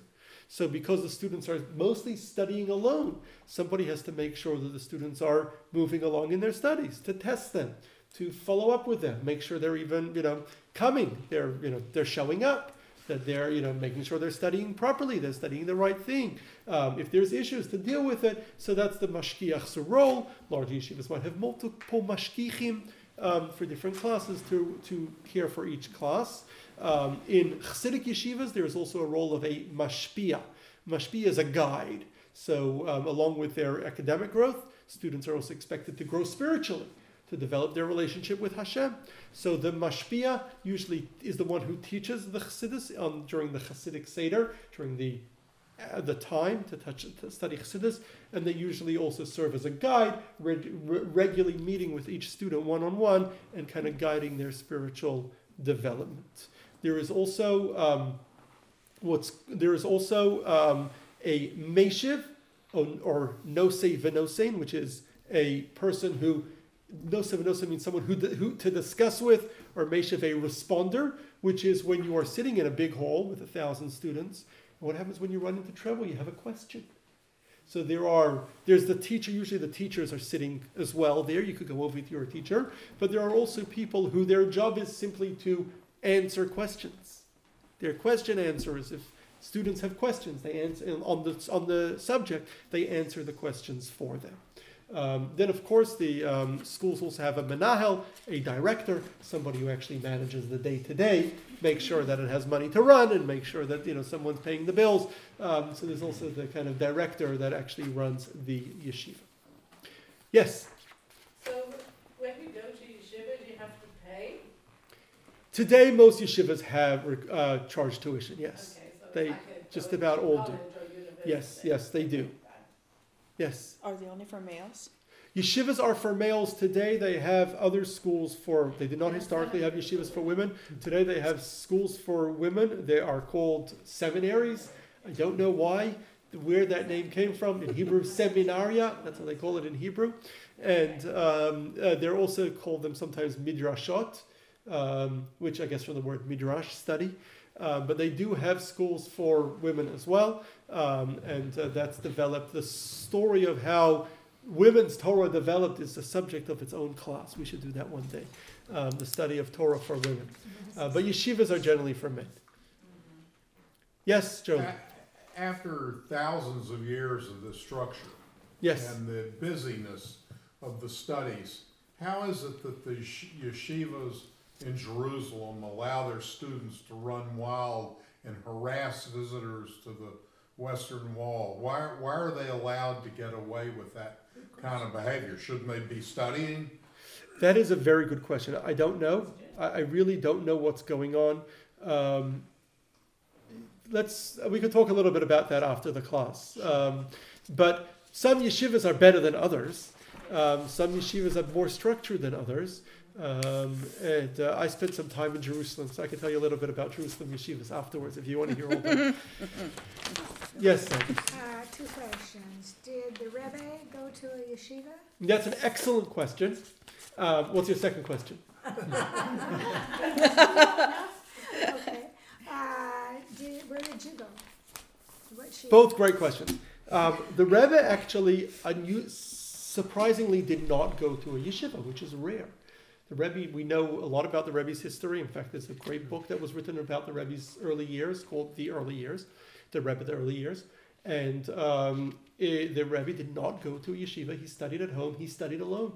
So, because the students are mostly studying alone, somebody has to make sure that the students are moving along in their studies, to test them, to follow up with them, make sure they're even, you know, coming, they're, you know, they're showing up, that they're, you know, making sure they're studying properly, they're studying the right thing. Um, if there's issues, to deal with it. So that's the mashgiach's role. Large yeshivas might have multiple mashgichim um, for different classes to, to care for each class. Um, in Chassidic yeshivas, there is also a role of a mashpia. Mashpia is a guide. So, um, along with their academic growth, students are also expected to grow spiritually, to develop their relationship with Hashem. So, the mashpia usually is the one who teaches the Chassidus um, during the Chassidic Seder, during the uh, the time to, touch, to study Chassidus, and they usually also serve as a guide, reg- re- regularly meeting with each student one on one and kind of guiding their spiritual development. There is also um, what's there is also um, a meshiv or, or nose venosein, which is a person who nose venose oh means someone who, who to discuss with, or meshiv a responder, which is when you are sitting in a big hall with a thousand students. What happens when you run into trouble? You have a question. So there are there's the teacher. Usually the teachers are sitting as well there. You could go over with your teacher, but there are also people who their job is simply to answer questions. They're question answers. If students have questions, they answer on the on the subject. They answer the questions for them. Um, then, of course, the um, schools also have a menahel, a director, somebody who actually manages the day to day, make sure that it has money to run, and make sure that you know someone's paying the bills. Um, so there's also the kind of director that actually runs the yeshiva. Yes. So when you go to yeshiva, do you have to pay? Today, most yeshivas have uh, charge tuition. Yes. Okay, so They just about all do. college or university. Yes. Yes, they do. Yes. Are they only for males? Yeshivas are for males today. They have other schools for, they did not historically have yeshivas for women. Today they have schools for women. They are called seminaries. I don't know why, where that name came from. In Hebrew, (laughs) seminaria, that's how they call it in Hebrew. And um, uh, they're also called them sometimes midrashot, um, which I guess from the word midrash, study. Uh, but they do have schools for women as well. Um, and uh, that's developed. The story of how women's Torah developed is the subject of its own class. We should do that one day. Um, the study of Torah for women. Uh, but yeshivas are generally for men. Yes, Joe. After thousands of years of this structure Yes. and the busyness of the studies, how is it that the yeshivas in Jerusalem allow their students to run wild and harass visitors to the Western Wall? Why, why are they allowed to get away with that kind of behavior? Shouldn't they be studying? That is a very good question. I don't know. I, I really don't know what's going on. Um, let's we could talk a little bit about that after the class. Um, but some yeshivas are better than others. Um, some yeshivas have more structure than others. Um, and uh, I spent some time in Jerusalem, so I can tell you a little bit about Jerusalem yeshivas afterwards if you want to hear all that. (laughs) yes, sir. Uh, two questions. Did the Rebbe go to a yeshiva? that's an excellent question. Um, what's your second question? (laughs) Okay. Uh, did, where did you go? Both great questions. Um, the Rebbe actually, unu- surprisingly, did not go to a yeshiva, which is rare. The Rebbe, we know a lot about the Rebbe's history. In fact, there's a great book that was written about the Rebbe's early years called The Early Years, the Rebbe, the Early Years. And um, eh, the Rebbe did not go to yeshiva. He studied at home. He studied alone.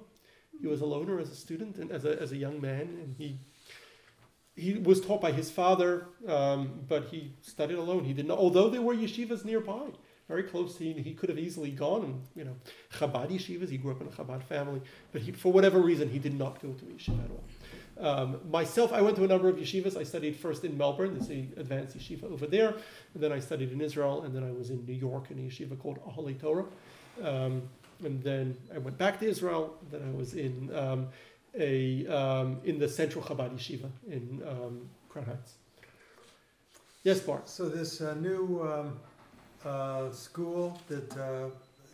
He was a loner as a student and as a, as a young man, and he he was taught by his father, um, but he studied alone. He didn't. Although there were yeshivas nearby, very close. to him. he could have easily gone and you know Chabad yeshivas. He grew up in a Chabad family, but he for whatever reason he did not go to yeshiva at all. Um, myself, I went to a number of yeshivas. I studied first in Melbourne, there's the advanced yeshiva over there, and then I studied in Israel, and then I was in New York in a yeshiva called Oholei Torah. Um, and then I went back to Israel. Then I was in um, a um, in the Central Chabad Yeshiva in um, Crown Heights. Yes, Bart. So this uh, new um, uh, school that, uh,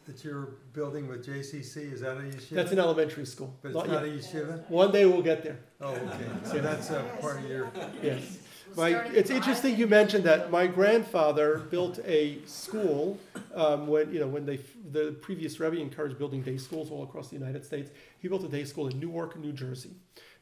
that you're building with JCC, is that a yeshiva? That's an elementary school. But it's not a yet. yeshiva? One day we'll get there. Oh, okay, so that's a part of your, Yes. My, it's interesting you mentioned that. My grandfather built a school um, when you know when they the previous Rebbe encouraged building day schools all across the United States. He built a day school in Newark, New Jersey,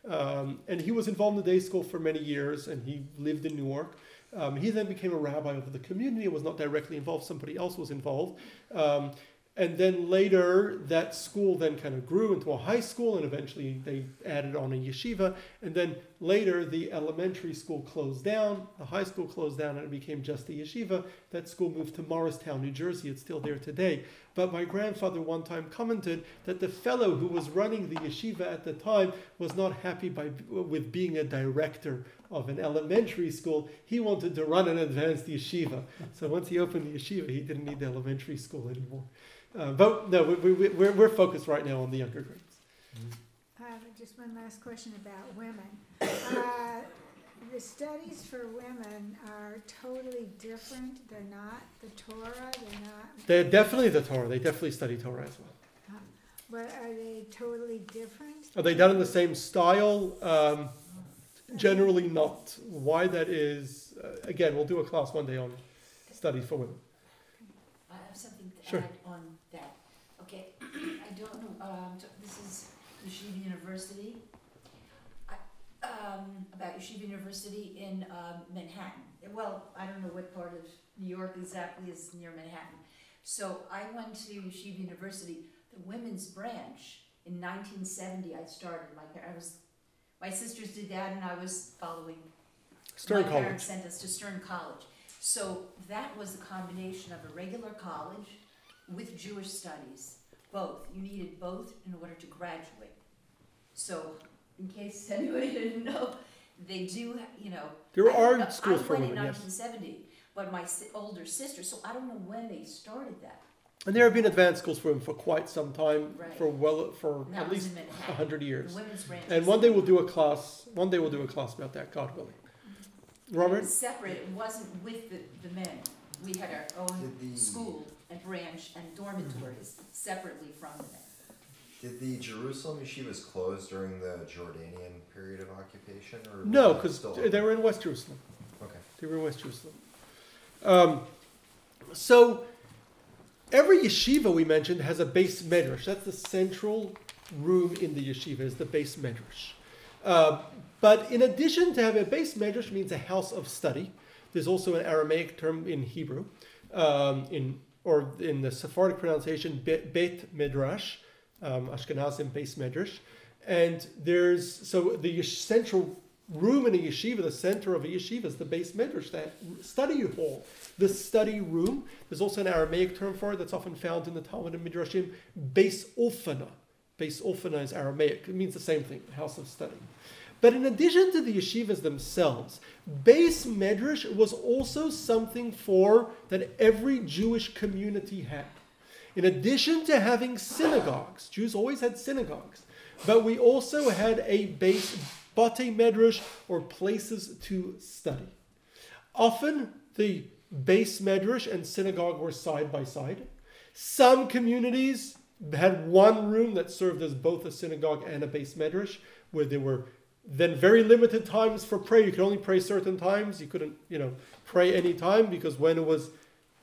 um, and he was involved in the day school for many years. And he lived in Newark. Um, he then became a rabbi of the community. Was not directly involved. Somebody else was involved. Um, and then later, that school then kind of grew into a high school, and eventually they added on a yeshiva. And then later, the elementary school closed down, the high school closed down, and it became just a yeshiva. That school moved to Morristown, New Jersey. It's still there today. But my grandfather one time commented that the fellow who was running the yeshiva at the time was not happy by, with being a director of an elementary school. He wanted to run an advanced yeshiva. So once he opened the yeshiva, he didn't need the elementary school anymore. Uh, but no, we, we, we're, we're focused right now on the younger grades. Uh, just one last question about women. Uh, the studies for women are totally different. They're not the Torah. They're not. They're definitely the Torah. They definitely study Torah as well. But are they totally different? Are they done in the same style? Um, generally not. Why that is, uh, again, we'll do a class one day on studies for women. I have something to Sure. add on that. Okay, (clears throat) I don't know, um, this is Yeshiva University. Um, about Yeshiva University in, um, Manhattan. Well, I don't know what part of New York exactly is near Manhattan. So I went to Yeshiva University, the women's branch, in nineteen seventy I started, my, I was, my sisters did that and I was following Stern my College. parents sent us to Stern College. So that was a combination of a regular college with Jewish studies, both. You needed both in order to graduate. So, in case (laughs) anybody didn't know, they do, you know. There I don't know- are schools for I women, went in yes. nineteen seventy, but my si- older sister, so I don't know when they started that. And there have been advanced schools for women for quite some time, Right. for well, for That at was least in a Manhattan. hundred The years. women's branch. And one day we'll do a class. One day we'll do a class about that, God willing. Robert, It was separate, it wasn't with the, the men. We had our own Did the- school and branch and dormitories separately from the men. Did the Jerusalem yeshivas close during the Jordanian period of occupation, or no, because they were in West Jerusalem. Okay. They were in West Jerusalem. Um, so every yeshiva we mentioned has a beis medrash. That's the central room in the yeshiva is the beis medrash. Uh, but in addition to having a beis medrash means a house of study. There's also an Aramaic term in Hebrew, um, in or in the Sephardic pronunciation, Bet, bet Midrash, um, Ashkenazim beis medrash. And there's so the central room in a yeshiva, the center of a yeshiva is the beis midrash, that study hall, the study room. There's also an Aramaic term for it that's often found in the Talmud and Midrashim, beis ulfana. Beis ulfana is Aramaic. It means the same thing, house of study. But in addition to the yeshivas themselves, beis medrash was also something for that every Jewish community had. In addition to having synagogues, Jews always had synagogues, but we also had a base batei medrash or places to study. Often the beis medrash and synagogue were side by side. Some communities had one room that served as both a synagogue and a beis medrash, where there were then very limited times for prayer. You could only pray certain times. You couldn't, you know, pray any time because when it was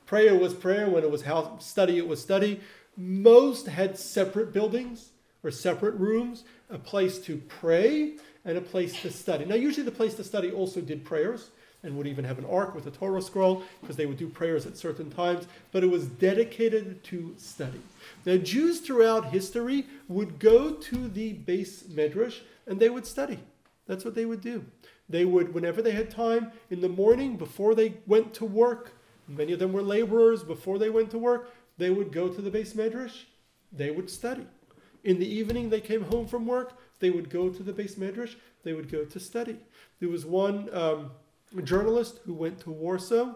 prayer was prayer, when it was house study, it was study. Most had separate buildings or separate rooms, a place to pray and a place to study. Now, usually the place to study also did prayers. and would even have an ark with a Torah scroll because they would do prayers at certain times, but it was dedicated to study. Now, Jews throughout history would go to the beis medrash and they would study. That's what they would do. They would, whenever they had time in the morning before they went to work, many of them were laborers before they went to work, they would go to the beis medrash, they would study. In the evening, they came home from work, they would go to the beis medrash, they would go to study. There was one um, journalist who went to Warsaw,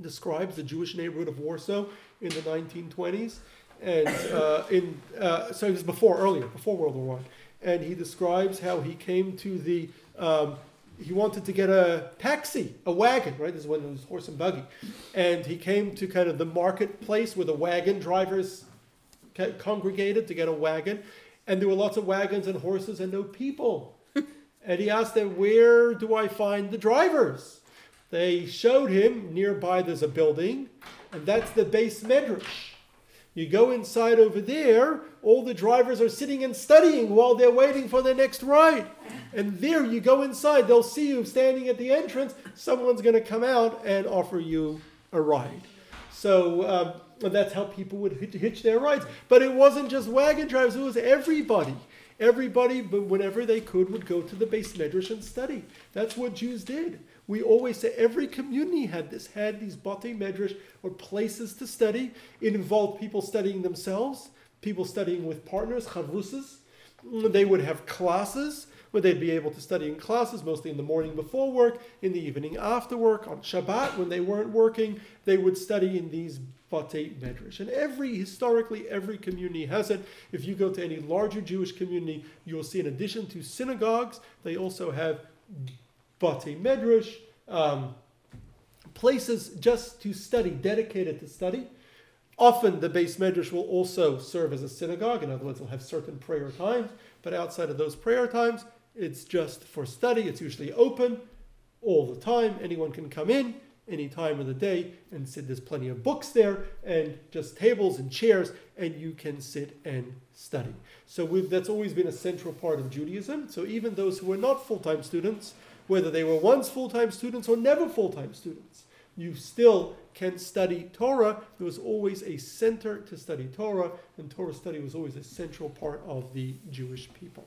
describes the Jewish neighborhood of Warsaw in the 1920s, and uh, in uh, so it was before earlier, before World War One, and he describes how he came to the um, he wanted to get a taxi, a wagon, right? This is when it was horse and buggy, and he came to kind of the marketplace where the wagon drivers congregated to get a wagon, and there were lots of wagons and horses and no people. (laughs) and he asked them, "Where do I find the drivers?" They showed him nearby. There's a building, and that's the beis medrash. You go inside over there, all the drivers are sitting and studying while they're waiting for their next ride. And there you go inside, they'll see you standing at the entrance. Someone's going to come out and offer you a ride. So um, that's how people would hitch, their rides. But it wasn't just wagon drivers, it was everybody. Everybody, whenever they could, would go to the beis medrash and study. That's what Jews did. We always say every community had this, had these batei medrash or places to study. It involved people studying themselves, people studying with partners, chavrusas. They would have classes where they'd be able to study in classes, mostly in the morning before work, in the evening after work, on Shabbat when they weren't working. They would study in these batei medrash. And every, historically, every community has it. If you go to any larger Jewish community, you'll see in addition to synagogues, they also have batei medrash, um, places just to study, dedicated to study. Often the beis medrash will also serve as a synagogue. In other words, it'll have certain prayer times, but outside of those prayer times, it's just for study. It's usually open all the time. Anyone can come in any time of the day and sit. There's plenty of books there and just tables and chairs, and you can sit and study. So that's always been a central part of Judaism. So even those who are not full time students, whether they were once full time students or never full time students, you still can study Torah. There was always a center to study Torah, and Torah study was always a central part of the Jewish people.